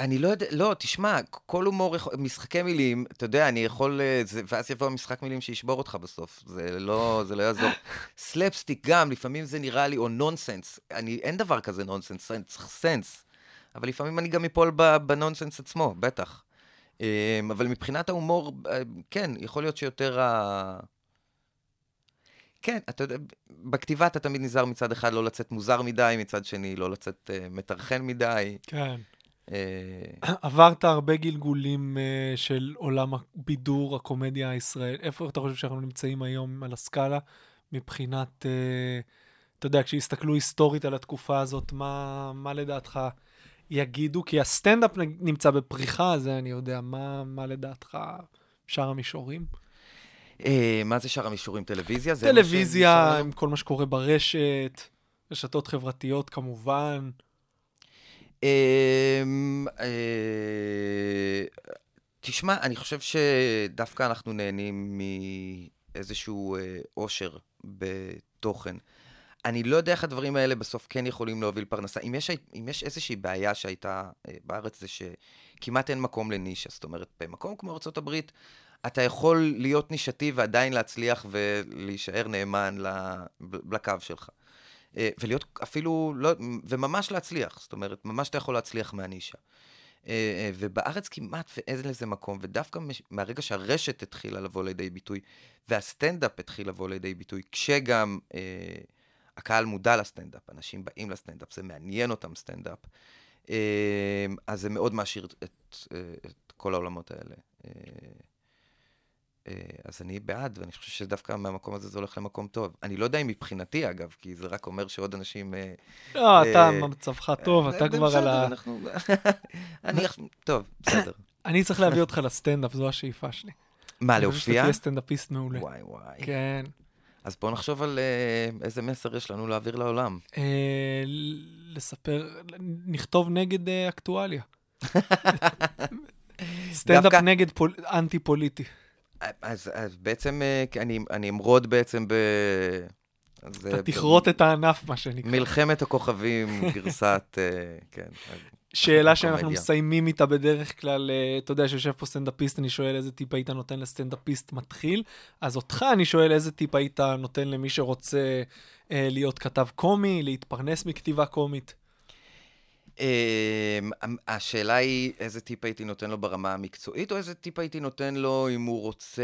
אני לא יודע, לא, תשמע, כל הומור, משחקי מילים, אתה יודע, אני יכול, אה, זה, ואז יבוא המשחק מילים שישבור אותך בסוף, זה לא, זה לא יעזור. סלפסטיק גם, לפעמים זה נראה לי, או נונסנס, אני, אין דבר כזה נונסנס, צריך סנס. אבל לפעמים אני גם אפול בנונסנס עצמו, בטח. אמ, אבל מבחינת ההומור, אה, כן, יכול להיות שיותר ה... כן, אתה יודע, בכתיבה אתה תמיד נזהר מצד אחד לא לצאת מוזר מדי, מצד שני לא לצאת uh, מטרחן מדי. כן. Uh, עברת הרבה גלגולים uh, של עולם הבידור, הקומדיה הישראלית. איפה אתה חושב שאנחנו נמצאים היום על הסקאלה מבחינת, uh, אתה יודע, כשיסתכלו היסטורית על התקופה הזאת, מה, מה לדעתך יגידו, כי הסטנדאפ נמצא בפריחה, זה אני יודע. מה, מה לדעתך שאר המישורים? אה, מה זה שאר המישורים? טלוויזיה? טלוויזיה? עם כל מה שקורה ברשת, רשתות חברתיות כמובן. אמ, אה, תשמע, אני חושב שדווקא אנחנו נהנים מאיזשהו אה, אושר בתוכן. אני לא יודע איך הדברים האלה בסוף כן יכולים להוביל פרנסה. אם יש, אם יש איזושהי בעיה שהייתה אה, בארץ, זה שכמעט אין מקום לנישה. זאת אומרת, במקום כמו ארה"ב, אתה יכול להיות נישתי ועדיין להצליח ולהישאר נאמן לקו שלך. אה, ולהיות אפילו, לא, וממש להצליח, זאת אומרת, ממש אתה יכול להצליח מהנישה. אה, אה, ובארץ כמעט ואין לזה מקום, ודווקא מהרגע שהרשת התחילה לבוא לידי ביטוי, והסטנדאפ התחיל לבוא לידי ביטוי, כשגם אה, הקהל מודע לסטנדאפ, אנשים באים לסטנדאפ, זה מעניין אותם סטנדאפ, אה, אז זה מאוד מעשיר את, את, את כל העולמות האלה. אה, אז אני בעד, ואני חושב שדוווקא מהמקום הזה זה הולך למקום טוב. אני לא יודע אם מבחינתי, אגב, כי זה רק אומר שעוד אנשים... אה, לא, אתה, אה, מצבך טוב, אה, אתה כבר על ה... אני... טוב, בסדר. אני צריך להביא אותך לסטנדאפ, זו השאיפה שלי. מה, אני חושב להופיע? סטנדאפיסט מעולה. וואי וואי. כן. אז בואו נחשוב על אה, איזה מסר יש לנו להעביר לעולם. אה, לספר, נכתוב נגד אה, אקטואליה. סטנדאפ נגד פול- אנטי-פוליטי. אז, אז בעצם אה, אני, אני אמרוד בעצם ב... אתה תכרות את הענף, מה שנקרא. מלחמת הכוכבים, גרסת, אה, כן. שאלה שאנחנו. מסיימים איתה בדרך כלל, אה, אתה יודע שיושב פה סטנדאפיסט, אני שואל איזה טיפ היית נותן לסטנדאפיסט מתחיל, אז אותך אני שואל איזה טיפ היית נותן למי שרוצה אה, להיות כתב קומי, להתפרנס מכתיבה קומית. אה, השאלה היא איזה טיפ הייתי נותן לו ברמה המקצועית, או איזה טיפ הייתי נותן לו אם הוא רוצה...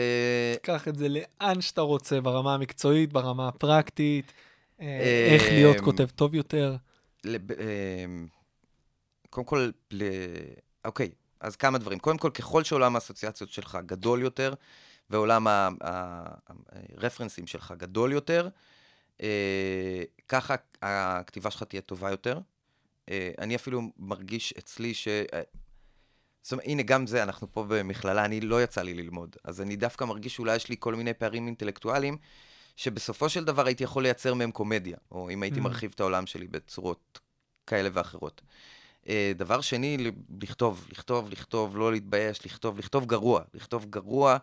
קח את זה לאן שאתה רוצה, ברמה המקצועית, ברמה הפרקטית, אה, אה, איך להיות כותב טוב יותר. אה, קודם כל. אוקיי, אז כמה דברים. קודם כל, ככל שעולם האסוציאציות שלך גדול יותר, ועולם הרפרנסים שלך גדול יותר, אה, ככה הכתיבה שלך תהיה טובה יותר. אה, אני אפילו מרגיש אצלי ש... אה, זאת אומרת, הנה, גם זה, אנחנו פה במכללה, אני לא יצא לי ללמוד. אז אני דווקא מרגיש שאולי יש לי כל מיני פערים אינטלקטואליים, שבסופו של דבר הייתי יכול לייצר מהם קומדיה, או אם הייתי Mm. מרחיב את העולם שלי בצורות כאלה ואחרות. אה, דבר שני, לכתוב, לכתוב, לכתוב, לא להתבייש, לכתוב, לכתוב גרוע, לכתוב גרוע,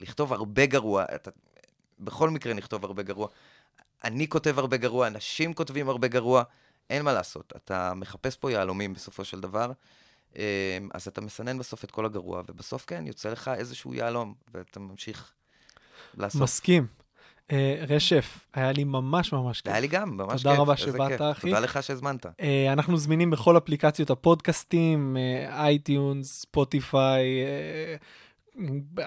לכתוב הרבה גרוע. אתה, בכל מקרה נכתוב הרבה גרוע. אני כותב הרבה גרוע, אנשים כותבים הרבה גרוע, אין מה לעשות. אתה מחפש פה יהלומים בסופו של דבר, אה, אז אתה מסנן בסוף את כל הגרוע, ובסוף כן, יוצא לך איזשהו יהלום, ואתה ממשיך לעשות. מסכים. אה, רשף, היה לי ממש ממש כיף. היה לי גם, ממש תודה כיף. רבה איזה שבאת. אחי. תודה לך שהזמנת. אה, אנחנו זמינים בכל אפליקציות הפודקאסטים, אה, iTunes, Spotify,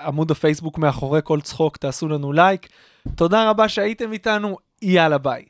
עמוד הפייסבוק מאחורי כל צחוק, תעשו לנו לייק. תודה רבה שהייתם איתנו, יאללה ביי.